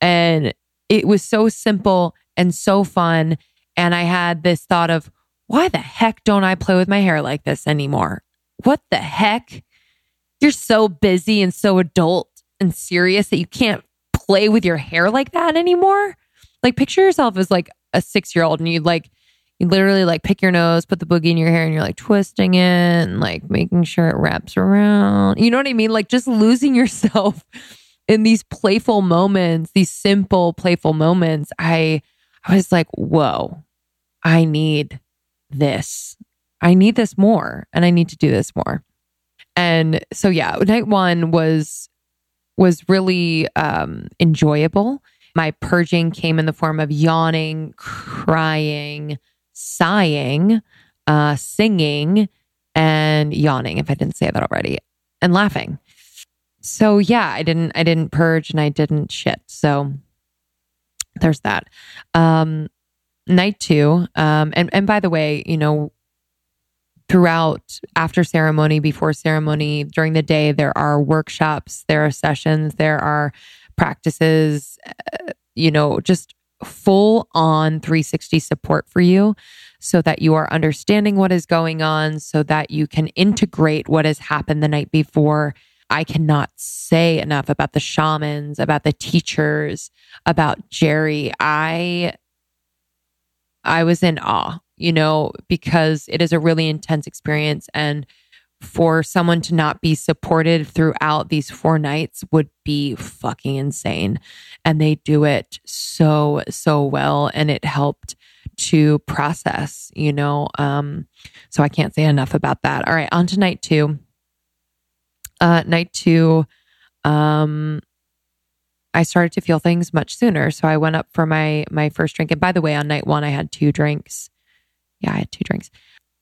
S1: And it was so simple and so fun. And i had this thought of why the heck don't i play with my hair like this anymore? What the heck? You're so busy and so adult and serious that you can't play with your hair like that anymore. Like picture yourself as like a six year old and you'd like you literally like pick your nose, put the boogie in your hair, and you're like twisting it and like making sure it wraps around. You know what I mean? Like just losing [LAUGHS] yourself in these playful moments, these simple playful moments. I I was like, whoa, I need this. I need this more and I need to do this more. And so yeah, night one was was really um, enjoyable. My purging came in the form of yawning, crying, sighing, uh, singing, and yawning, if I didn't say that already, and laughing. So yeah, I didn't I didn't purge and I didn't shit. So there's that. Um night two. Um and, and by the way, you know, throughout after ceremony, before ceremony, during the day, there are workshops, there are sessions, there are practices, uh, you know, just full on 360 support for you so that you are understanding what is going on, so that you can integrate what has happened the night before. I cannot say enough about the shamans, about the teachers, about Gerry. I I was in awe, you know, because it is a really intense experience and for someone to not be supported throughout these four nights would be fucking insane. And they do it so, so well. And it helped to process, you know. Um, so I can't say enough about that. All right, on to night two. Uh, night two, um, I started to feel things much sooner. So I went up for my my first drink. And by the way, on night one, I had two drinks. Yeah, I had two drinks.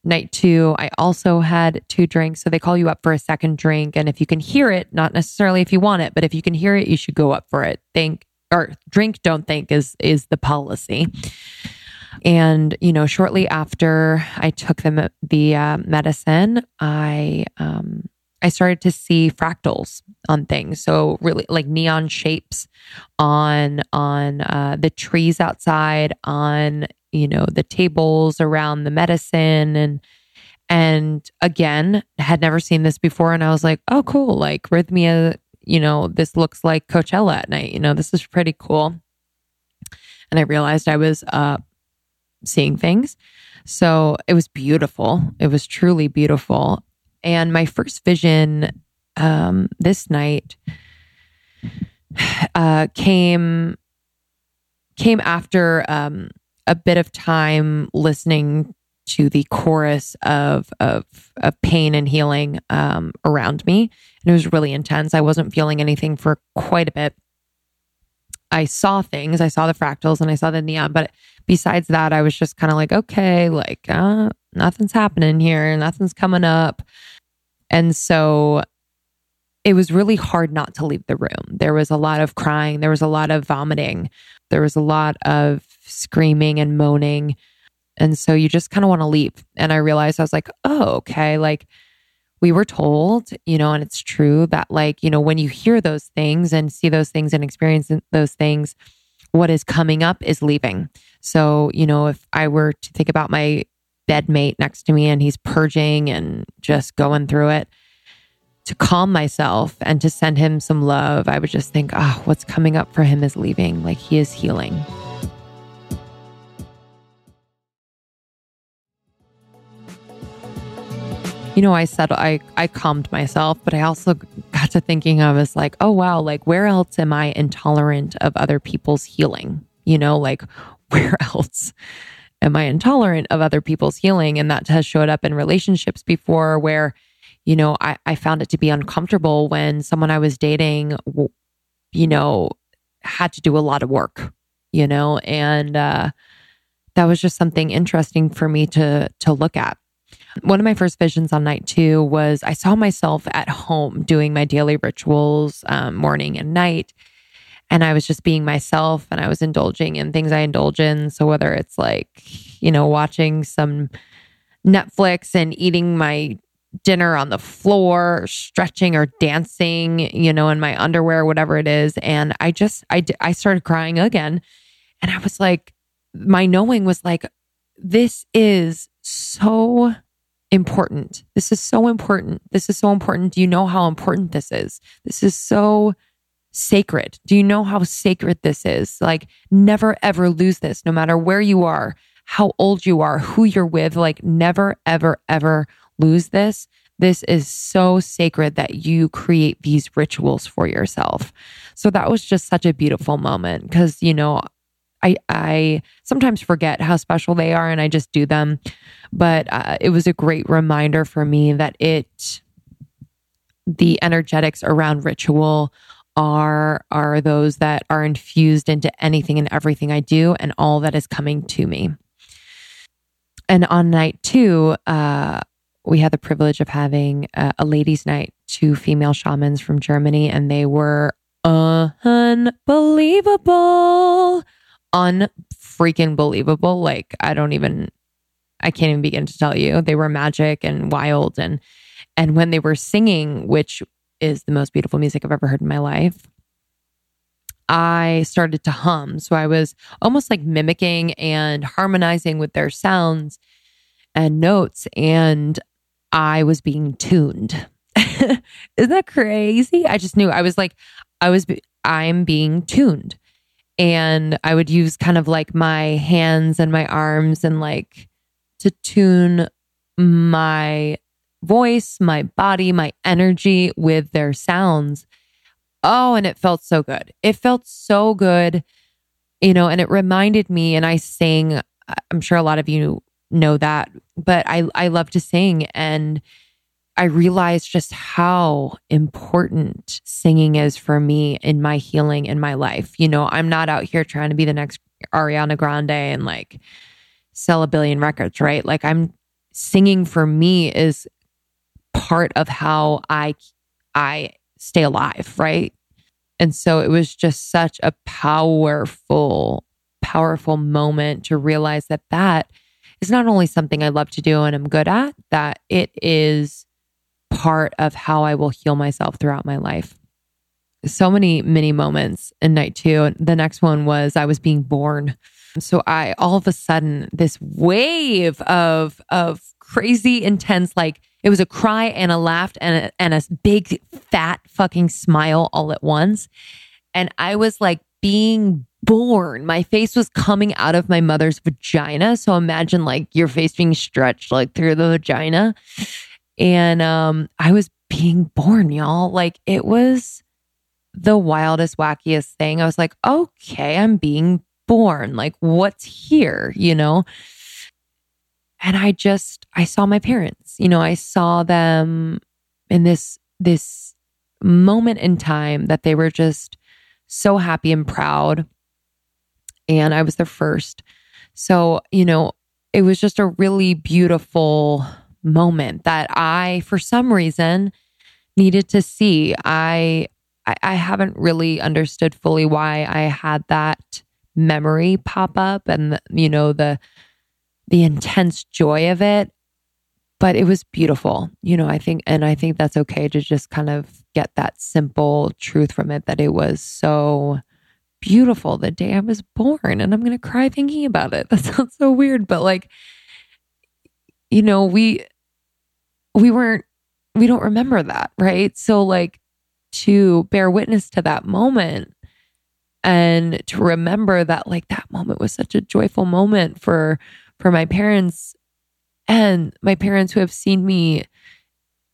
S1: Night two, I also had two drinks. So they call you up for a second drink. And if you can hear it, not necessarily if you want it, but if you can hear it, you should go up for it. Think or drink, don't think is is the policy. And you know, shortly after I took the the uh, medicine, I um, I started to see fractals on things. So really like neon shapes on on uh, the trees outside, on you know, the tables around the medicine and and again, had never seen this before and I was like, "Oh, cool. Like Rythmia, you know, this looks like Coachella at night. You know, this is pretty cool." And I realized I was uh seeing things. So, it was beautiful. It was truly beautiful. And my first vision um this night [SIGHS] uh came came after um a bit of time listening to the chorus of of, of pain and healing um, around me, and it was really intense. I wasn't feeling anything for quite a bit. I saw things. I saw the fractals and I saw the neon, but besides that, I was just kind of like, okay, like uh, nothing's happening here, nothing's coming up, and so it was really hard not to leave the room. There was a lot of crying, there was a lot of vomiting, there was a lot of screaming and moaning. And so you just kind of want to leave. And I realized I was like, oh, okay. Like we were told, you know, and it's true that, like, you know, when you hear those things and see those things and experience those things, what is coming up is leaving. So, you know, if I were to think about my bedmate next to me and he's purging and just going through it, to calm myself and to send him some love, I would just think, oh, what's coming up for him is leaving. Like he is healing. You know, I said I, I calmed myself, but I also got to thinking I was like, oh wow, like where else am I intolerant of other people's healing? You know, like [LAUGHS] where else am I intolerant of other people's healing? And that has showed up in relationships before where you know, I, I found it to be uncomfortable when someone I was dating, you know, had to do a lot of work, you know, and uh, that was just something interesting for me to to look at. One of my first visions on night two was I saw myself at home doing my daily rituals, um, morning and night. And I was just being myself and I was indulging in things I indulge in. So whether it's like, you know, watching some Netflix and eating my dinner on the floor, stretching or dancing, you know, in my underwear, whatever it is. And I just, I, I started crying again. And I was like, my knowing was like, this is so important. This is so important. This is so important. Do you know how important this is? This is so sacred. Do you know how sacred this is? Like, never ever lose this, no matter where you are, how old you are, who you're with. Like, never, ever, ever lose this. This is so sacred that you create these rituals for yourself. So that was just such a beautiful moment because, you know, I, I sometimes forget how special they are and I just do them. But uh, it was a great reminder for me that it, the energetics around ritual are are those that are infused into anything and everything I do and all that is coming to me. And on night two, uh, we had the privilege of having a, a ladies' night, two female shamans from Germany, and they were unbelievable. Unfreaking believable. Like, I don't even, I can't even begin to tell you. They were magic and wild. And, and when they were singing, which is the most beautiful music I've ever heard in my life, I started to hum. So I was almost like mimicking and harmonizing with their sounds and notes. And I was being tuned. [LAUGHS] Isn't that crazy? I just knew I was like, I was, I'm being tuned. And I would use kind of like my hands and my arms and like to tune my voice, my body, my energy with their sounds. Oh, and it felt so good. It felt so good, you know, and it reminded me, and I sing, I'm sure a lot of you know that, but I, I love to sing. And I realized just how important singing is for me in my healing in my life. You know, I'm not out here trying to be the next Ariana Grande and like sell a billion records, right? Like I'm singing for me is part of how I I stay alive, right? And so it was just such a powerful powerful moment to realize that that is not only something I love to do and I'm good at, that it is part of how I will heal myself throughout my life. So many mini moments in night two. The next one was I was being born. So I all of a sudden this wave of of crazy intense like it was a cry and a laugh and a, and a big fat fucking smile all at once. And I was like being born. My face was coming out of my mother's vagina. So imagine like your face being stretched like through the vagina. And um I was being born, y'all. Like it was the wildest, wackiest thing. I was like, okay, I'm being born. Like what's here, you know? And I just I saw my parents. You know, I saw them in this this moment in time that they were just so happy and proud and I was the first. So, you know, it was just a really beautiful moment that I, for some reason, needed to see. I, I, I haven't really understood fully why I had that memory pop up and you know the the intense joy of it but it was beautiful you know i think and i think that's okay to just kind of get that simple truth from it that it was so beautiful the day I was born. And I'm going to cry thinking about it. [LAUGHS] That sounds so weird, but like, you know, we, we weren't, we don't remember that, right? So, like, to bear witness to that moment and to remember that, like, that moment was such a joyful moment for, for my parents and my parents who have seen me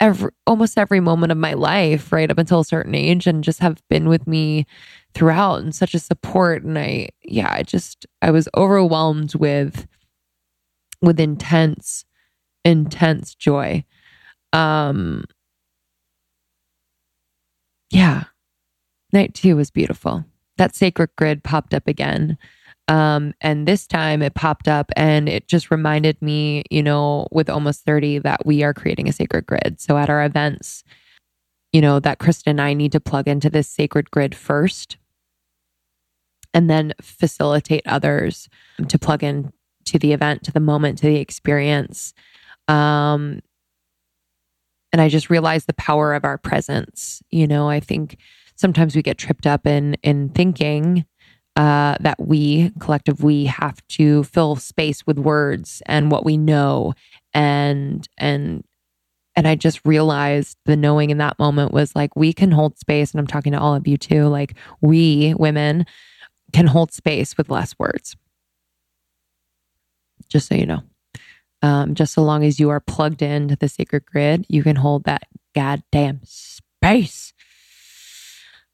S1: every almost every moment of my life right up until a certain age and just have been with me throughout and such a support and i yeah i just i was overwhelmed with with intense intense joy um yeah night two was beautiful that sacred grid popped up again um, and this time it popped up and it just reminded me, you know, with almost 30 that we are creating a sacred grid. So at our events, you know, that Krista and I need to plug into this sacred grid first and then facilitate others to plug in to the event, to the moment, to the experience. Um, and I just realized the power of our presence. You know, I think sometimes we get tripped up in in thinking uh, that we, collective we, have to fill space with words and what we know, and and and I just realized the knowing in that moment was like we can hold space, and I'm talking to all of you too. Like we women can hold space with less words. Just so you know. Um, just so long as you are plugged into the sacred grid, you can hold that goddamn space.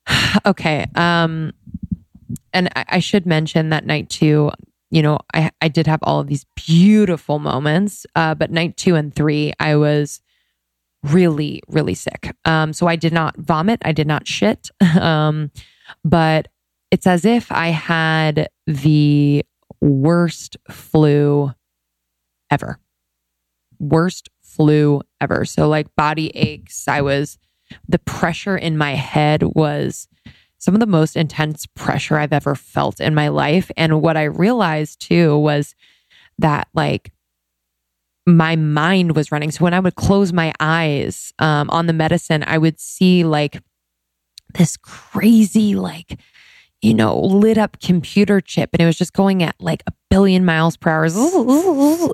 S1: [SIGHS] okay. Um, and I, I should mention that night two, you know, I, I did have all of these beautiful moments, uh, but night two and three, I was really, really sick. Um, so I did not vomit, I did not shit. [LAUGHS] Um, but it's as if I had the worst flu ever. Worst flu ever. So, like body aches, I was, the pressure in my head was some of the most intense pressure I've ever felt in my life. And what I realized too was that, like, my mind was running. So when I would close my eyes um, on the medicine, I would see like this crazy, like, you know, lit up computer chip. And it was just going at like a billion miles per hour.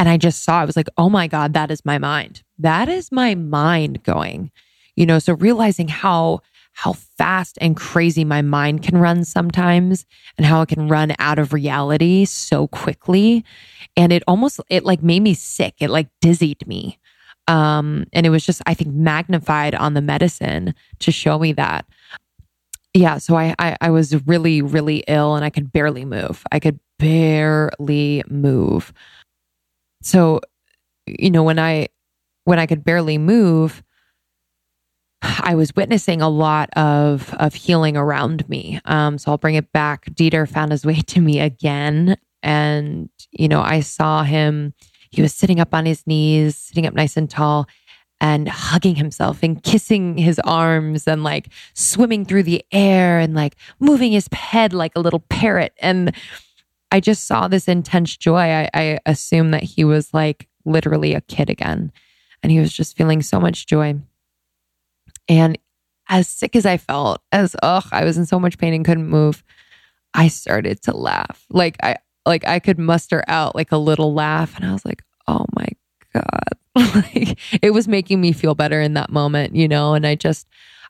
S1: And I just saw, I was like, oh my God, that is my mind. That is my mind going, you know, so realizing how how fast and crazy my mind can run sometimes and how it can run out of reality so quickly and it almost it like made me sick it like dizzied me um and it was just i think magnified on the medicine to show me that yeah so I, I i was really really ill and i could barely move i could barely move so you know when i when i could barely move I was witnessing a lot of of healing around me. Um, so I'll bring it back. Dieter found his way to me again, and you know I saw him. He was sitting up on his knees, sitting up nice and tall, and hugging himself and kissing his arms and like swimming through the air and like moving his head like a little parrot. And I just saw this intense joy. I, I assumed that he was like literally a kid again, and he was just feeling so much joy. And as sick as I felt, as ugh, I was in so much pain and couldn't move, I started to laugh. Like I like I could muster out like a little laugh and I was like, "Oh my god." [LAUGHS] like it was making me feel better in that moment, you know, and I just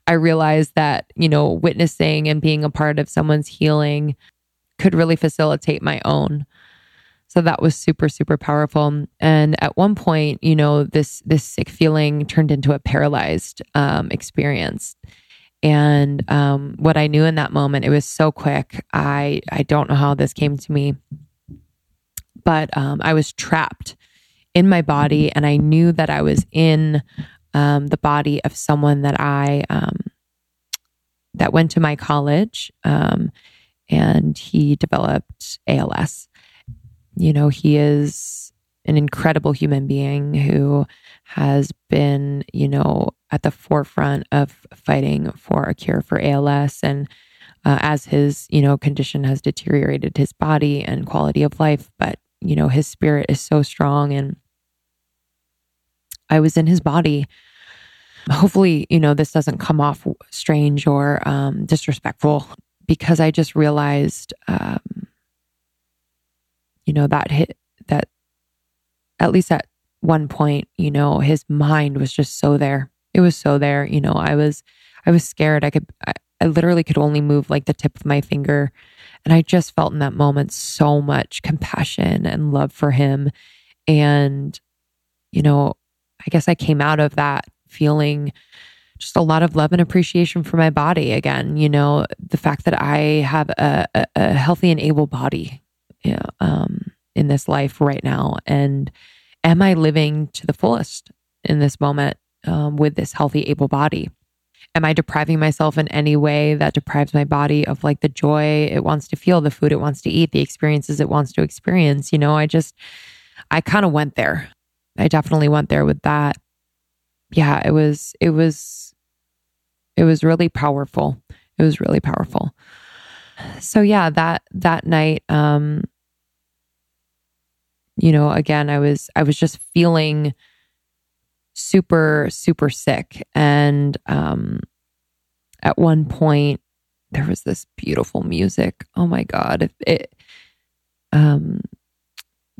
S1: I realized that, you know, witnessing and being a part of someone's healing could really facilitate my own. So that was super, super powerful. And at one point, you know, this this sick feeling turned into a paralyzed um, experience. And um, what I knew in that moment, it was so quick. I I don't know how this came to me, but um, I was trapped in my body, and I knew that I was in um, the body of someone that I um, that went to my college, um, and he developed ALS you know, he is an incredible human being who has been, you know, at the forefront of fighting for a cure for ALS. And uh, as his, you know, condition has deteriorated his body and quality of life, but, you know, his spirit is so strong. And I was in his body. Hopefully, you know, this doesn't come off strange or um, disrespectful because I just realized um, you know, that hit that at least at one point, you know, his mind was just so there. It was so there. You know, I was, I was scared. I could, I, I literally could only move like the tip of my finger. And I just felt in that moment so much compassion and love for him. And, you know, I guess I came out of that feeling just a lot of love and appreciation for my body again. You know, the fact that I have a, a, a healthy and able body, you know, um, in this life right now? And am I living to the fullest in this moment um, with this healthy, able body? Am I depriving myself in any way that deprives my body of like the joy it wants to feel, the food it wants to eat, the experiences it wants to experience? You know, I just, I kind of went there. I definitely went there with that. Yeah, it was, it was, it was really powerful. It was really powerful so yeah, that that night, um, you know, again, I was I was just feeling super super sick, and um, at one point there was this beautiful music. Oh my god, it, it um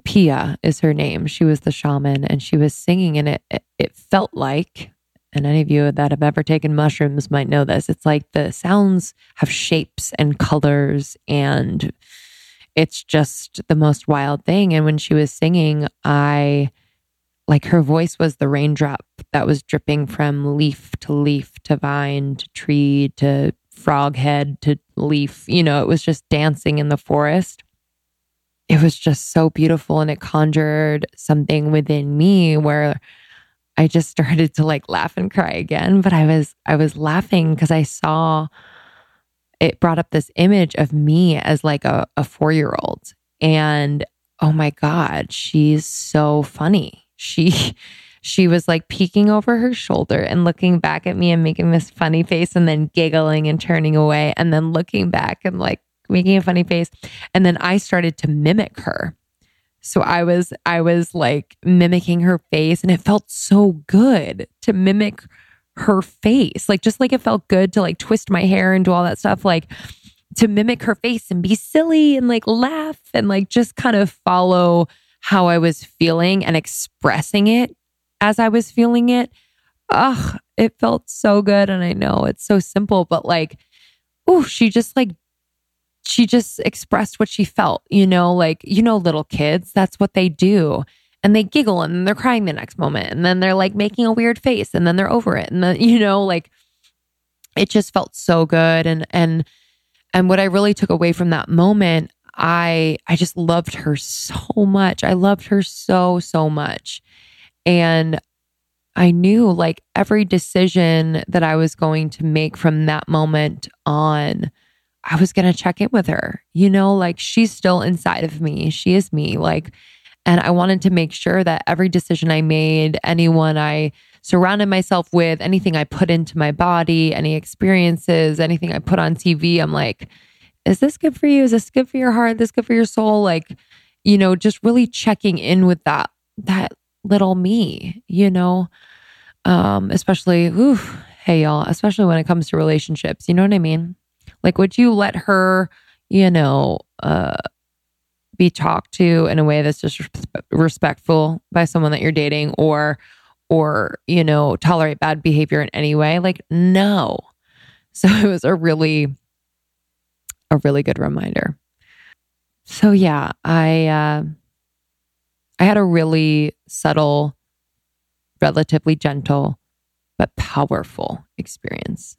S1: Pia is her name. She was the shaman and she was singing and it, it, felt like and any of you that have ever taken mushrooms might know this. It's like the sounds have shapes and colors, and it's just the most wild thing. And when she was singing, I like her voice was the raindrop that was dripping from leaf to leaf to vine to tree to frog head to leaf. You know, it was just dancing in the forest. It was just so beautiful and it conjured something within me where I just [LAUGHS] started to like laugh and cry again. But I was, I was laughing because I saw it brought up this image of me as like a, a four year old. And oh my God, she's so funny. She, [LAUGHS] she was like peeking over her shoulder and looking back at me and making this funny face and then giggling and turning away and then looking back and like making a funny face. And then I started to mimic her. So I was I was like mimicking her face and it felt so good to mimic her face. Like just like it felt good to like twist my hair and do all that stuff like to mimic her face and be silly and like laugh and like just kind of follow how I was feeling and expressing it as I was feeling it. Ugh, it felt so good. And I know it's so simple, but like, oh, she just like she just expressed what she felt, you know, like, you know, little kids, that's what they do. And they giggle and they're crying the next moment. And then they're like making a weird face and then they're over it. And then, [LAUGHS] you know, like it just felt so good. And, and, and what I really took away from that moment, I, I just loved her so much. I loved her so, so much. And I knew like every decision that I was going to make from that moment on, I was going to check in with her. You know, like she's still inside of me. She is me. Like, and I wanted to make sure that every decision I made, anyone I surrounded myself with, anything I put into my body, any experiences, anything I put on TV, I'm like, is this good for you? Is this good for your heart? Is this good for your soul? Like, you know, just really checking in with that, that little me, you know, um, especially, oof, hey y'all, especially when it comes to relationships, you know what I mean? Like, would you let her, you know, uh, be talked to in a way that's just respectful by someone that you're dating or, or, you know, tolerate bad behavior in any way? Like, no. [LAUGHS] So it was a really, a really good reminder. So yeah, I, uh, I had a really subtle, relatively gentle, but powerful experience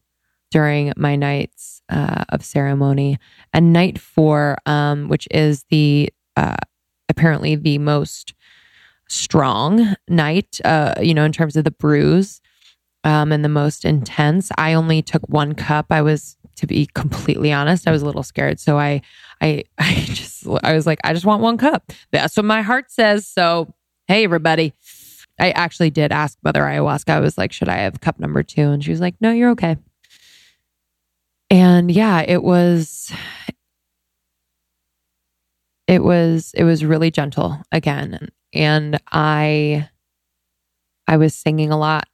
S1: during my nights uh, of ceremony. And night four, um, which is the uh, apparently the most strong night, uh, you know, in terms of the brews um, and the most intense. I only took one cup. I was, to be completely honest, I was a little scared. So I, I, [LAUGHS] I just, I was like, I just want one cup. That's what my heart says. So, hey, everybody. I actually did ask Mother Ayahuasca. I was like, should I have cup number two? And she was like, no, you're okay. And yeah, it was it was it was really gentle again and I I was singing a lot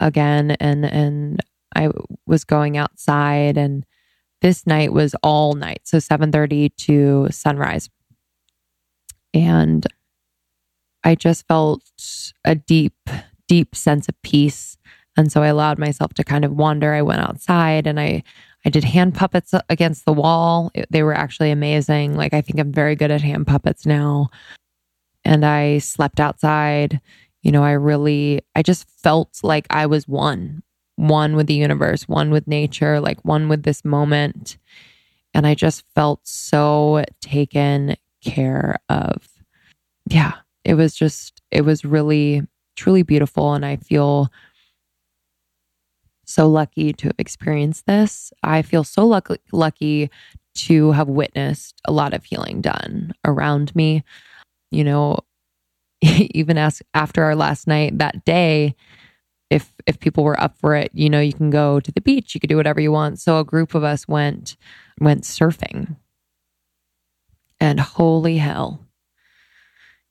S1: again and and I was going outside and this night was all night so 7:30 to sunrise. And I just felt a deep deep sense of peace and so I allowed myself to kind of wander. I went outside and I I did hand puppets against the wall. They were actually amazing. Like, I think I'm very good at hand puppets now. And I slept outside. You know, I really, I just felt like I was one, one with the universe, one with nature, like one with this moment. And I just felt so taken care of. Yeah, it was just, it was really, truly beautiful. And I feel so lucky to have experienced this. I feel so lucky, lucky to have witnessed a lot of healing done around me. You know, [LAUGHS] even as after our last night that day, if if people were up for it, you know, you can go to the beach, you could do whatever you want. So a group of us went went surfing. And holy hell.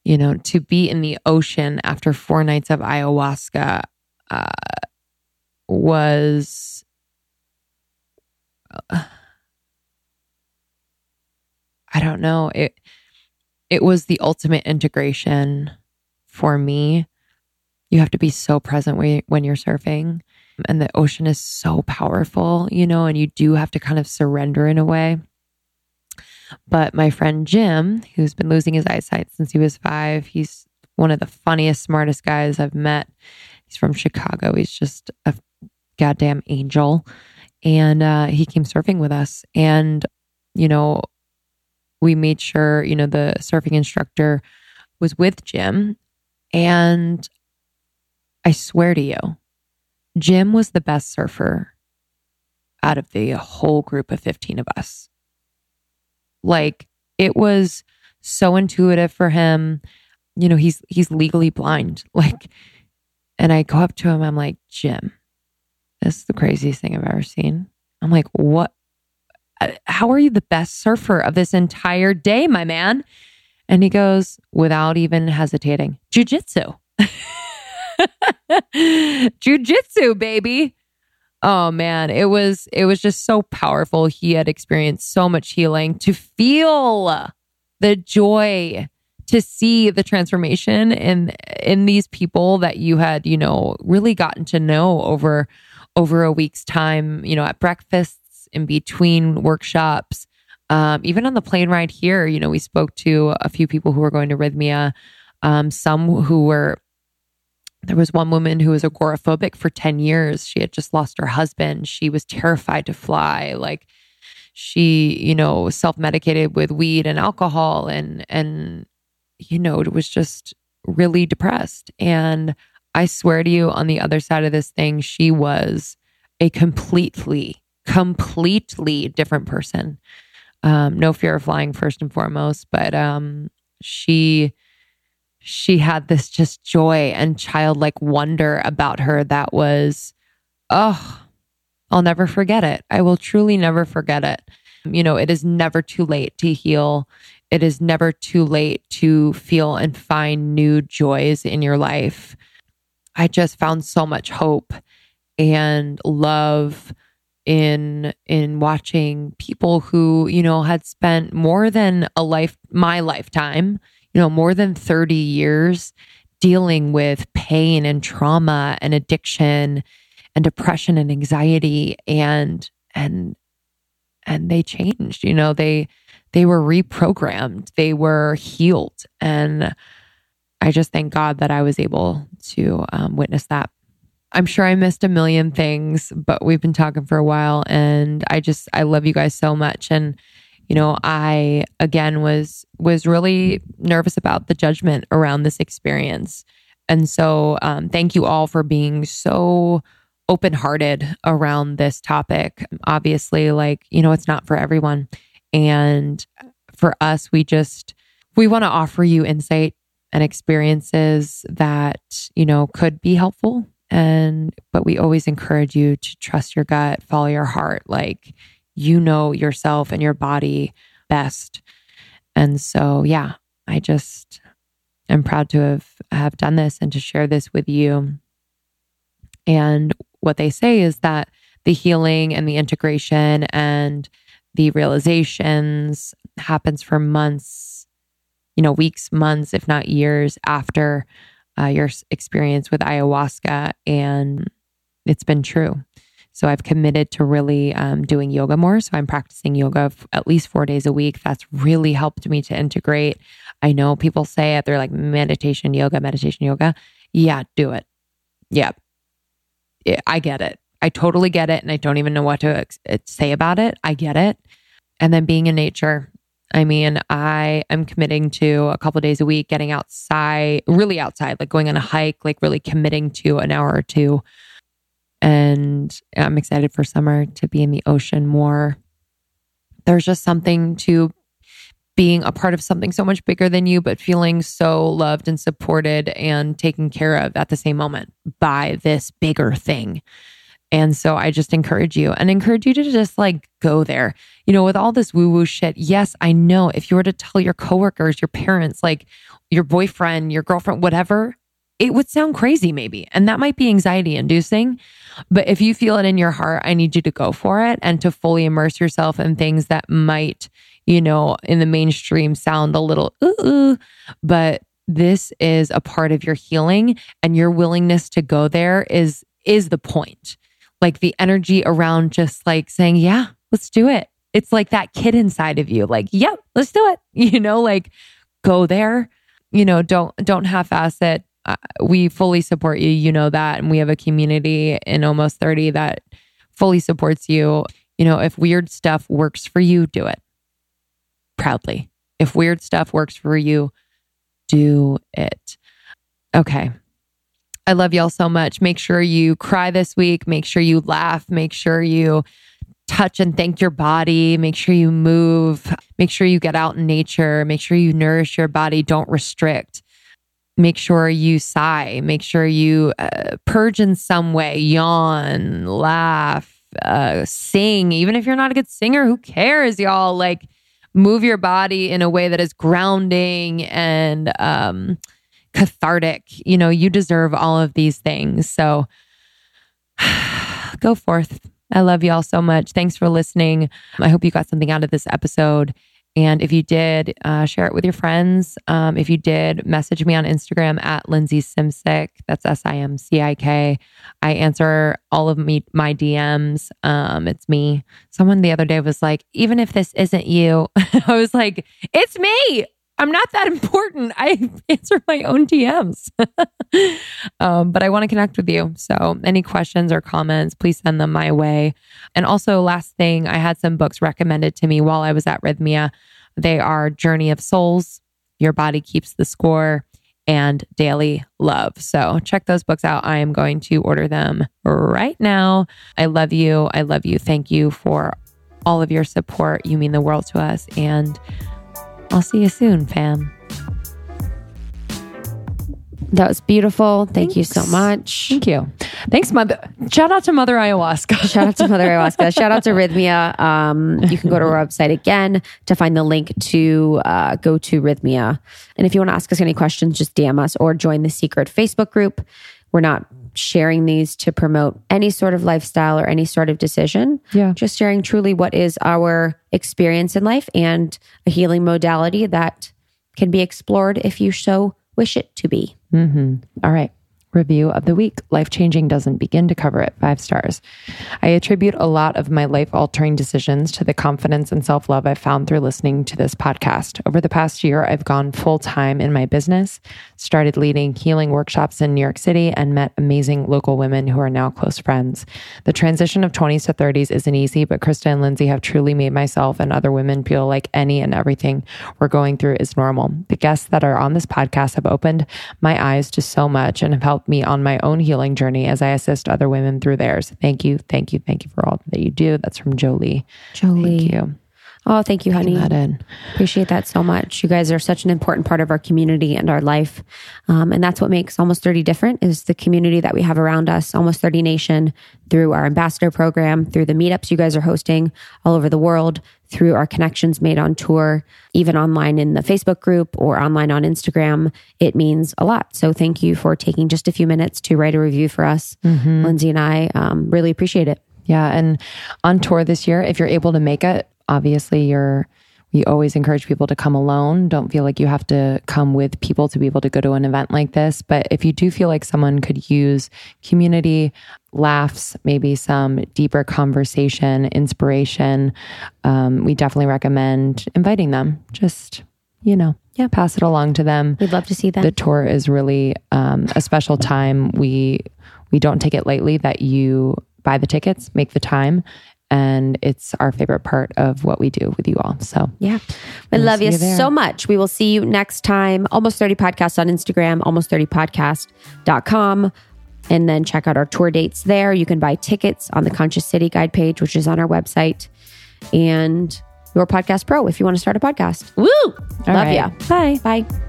S1: You know, to be in the ocean after four nights of ayahuasca, uh, was I don't know. It it was the ultimate integration for me. You have to be so present when, when you're surfing and the ocean is so powerful, you know, and you do have to kind of surrender in a way. But my friend Jim, who's been losing his eyesight since he was 5, he's one of the funniest, smartest guys I've met. He's from Chicago. He's just a goddamn angel. And uh, he came surfing with us. And, you know, we made sure, you know, the surfing instructor was with Jim. And I swear to you, Jim was the best surfer out of the whole group of 15 of us. Like it was so intuitive for him. You know, he's he's legally blind. [LAUGHS] Like And I go up to him, I'm like, Jim, this is the craziest thing I've ever seen. I'm like, what? Uh, how are you the best surfer of this entire day, my man? And he goes, without even hesitating, jujitsu. [LAUGHS] jujitsu, baby. Oh man, it was it was just so powerful. He had experienced so much healing to feel the joy to see the transformation in in these people that you had, you know, really gotten to know over over a week's time, you know, at breakfasts, in between workshops, um, even on the plane ride here, you know, we spoke to a few people who were going to Rythmia, um, some who were there was one woman who was agoraphobic for 10 years. She had just lost her husband. She was terrified to fly. Like she, you know, self-medicated with weed and alcohol and and you know, it was just really depressed. And I swear to you on the other side of this thing, she was a completely completely different person. Um, no fear of flying first and foremost, but um she she had this just joy and childlike wonder about her that was, oh, I'll never forget it. I will truly never forget it. You know, it is never too late to heal. It is never too late to feel and find new joys in your life. I just found so much hope and love in in watching people who, you know, had spent more than a life my lifetime you know, more than 30 years dealing with pain and trauma and addiction and depression and anxiety and and and they changed you know they they were reprogrammed they were healed. And i just thank god that i was able to um, witness that i'm sure i missed a million things but we've been talking for a while and i just i love you guys so much and you know, I again was was really nervous about the judgment around this experience. And so um, thank you all for being so open hearted around this topic. Obviously, like, you know, it's not for everyone. And for us, we just, we want to offer you insight and experiences that, you know, could be helpful. And, but we always encourage you to trust your gut, follow your heart. Like, you know yourself and your body best. And so, yeah, I just am proud to have, have done this and to share this with you. And what they say is that the healing and the integration and the realizations happens for months, you know, weeks, months, if not years after uh, your experience with ayahuasca. And it's been true. So I've committed to really um, doing yoga more. So I'm practicing yoga at least four days a week. That's really helped me to integrate. I know people say it, they're like meditation, yoga, meditation, yoga. Yeah, do it. Yeah. I get it. I totally get it. And I don't even know what to ex- uh, say about it. I get it. And then being in nature. I mean, I am committing to a couple days a week, getting outside, really outside, like going on a hike, like really committing to an hour or two and I'm excited for summer to be in the ocean more. There's just something to being a part of something so much bigger than you, but feeling so loved and supported and taken care of at the same moment by this bigger thing. And so I just encourage you and encourage you to just like go there. You know, with all this woo woo shit, yes, I know if you were to tell your coworkers, your parents, like your boyfriend, your girlfriend, whatever, it would sound crazy maybe. And that might be anxiety inducing. But if you feel it in your heart, I need you to go for it and to fully immerse yourself in things that might, you know, in the mainstream sound a little ooh, but this is a part of your healing and your willingness to go there is is the point. Like the energy around just like saying, "Yeah, let's do it." It's like that kid inside of you like, "Yep, let's do it." [LAUGHS] You know, like go there. You know, don't don't half-ass it uh, we fully support you. You know that. And we have a community in almost 30 that fully supports you. You know, if weird stuff works for you, do it proudly. If weird stuff works for you, do it. Okay. I love y'all so much. Make sure you cry this week. Make sure you laugh. Make sure you touch and thank your body. Make sure you move. Make sure you get out in nature. Make sure you nourish your body. Don't restrict make sure you sigh, make sure you uh, purge in some way, yawn, laugh, uh, sing. Even if you're not a good singer, who cares, y'all? Like, move your body in a way that is grounding and um, cathartic. You know, you deserve all of these things. So [SIGHS] go forth. I love y'all so much. Thanks for listening. I hope you got something out of this episode. And if you did, uh, share it with your friends. Um, if you did, message me on Instagram at Lindsey Simcik. That's S I M C I K. I answer all of me my DMs. Um, it's me. Someone the other day was like, even if this isn't you, [LAUGHS] I was like, it's me. I'm not that important. I [LAUGHS] answer my own DMs. [LAUGHS] um, but I want to connect with you. So, any questions or comments, please send them my way. And also, last thing, I had some books recommended to me while I was at Rythmia. They are Journey of Souls, Your Body Keeps the Score, and Daily Love. So, check those books out. I am going to order them right now. I love you. I love you. Thank you for all of your support. You mean the world to us. And I'll see you soon, fam.
S4: That was beautiful. Thank Thanks. you so much.
S1: Thank you. Thanks, Mother. Shout out to Mother Ayahuasca. [LAUGHS]
S4: Shout out to Mother Ayahuasca. Shout out to Rythmia. Um, you can go to our website again to find the link to uh, go to Rythmia. And if you want to ask us any questions, just DM us or join the secret Facebook group. We're not sharing these to promote any sort of lifestyle or any sort of decision.
S1: Yeah.
S4: Just sharing truly what is our experience in life and a healing modality that can be explored if you so wish it to be.
S1: Mm-hmm. All right review of the week. Life changing doesn't begin to cover it. Five stars. I attribute a lot of my life altering decisions to the confidence and self love I've found through listening to this podcast. Over the past year, I've gone full time in my business, started leading healing workshops in New York City, and met amazing local women who are now close friends. The transition of 20s to 30s isn't easy, but Krista and Lindsey have truly made myself and other women feel like any and everything we're going through is normal. The guests that are on this podcast have opened my eyes to so much and have helped helped me on my own healing journey as I assist other women through theirs. Thank you. Thank you. Thank you for all that you do. That's from Jolie.
S4: Jolie.
S1: Thank you.
S4: Oh, thank you, honey. That in. Appreciate that so much. You guys are such an important part of our community and our life. Um, and that's what makes Almost 30 different is the community that we have around us, Almost 30 Nation, through our ambassador program, through the meetups you guys are hosting all over the world, through our connections made on tour, even online in the Facebook group or online on Instagram. It means a lot. So thank you for taking just a few minutes to write a review for us. Mm-hmm. Lindsey and I um, really appreciate it.
S1: Yeah. And on tour this year, if you're able to make it, obviously you're we always encourage people to come alone. Don't feel like you have to come with people to be able to go to an event like this. But if you do feel like someone could use community, laughs, maybe some deeper conversation, inspiration, um, we definitely recommend inviting them. Just, you know, yeah, pass it along to them.
S4: We'd love to see them.
S1: The tour is really um, a special time. We we don't take it lightly that you buy the tickets, make the time, and it's our favorite part of what we do with you all. So,
S4: yeah, we we'll love you, you so much. We will see you next time. Almost 30 podcasts on Instagram, almost30podcast.com. And then check out our tour dates there. You can buy tickets on the Conscious City Guide page, which is on our website. And your podcast pro if you want to start a podcast.
S1: Woo!
S4: All love right. you.
S1: Bye.
S4: Bye.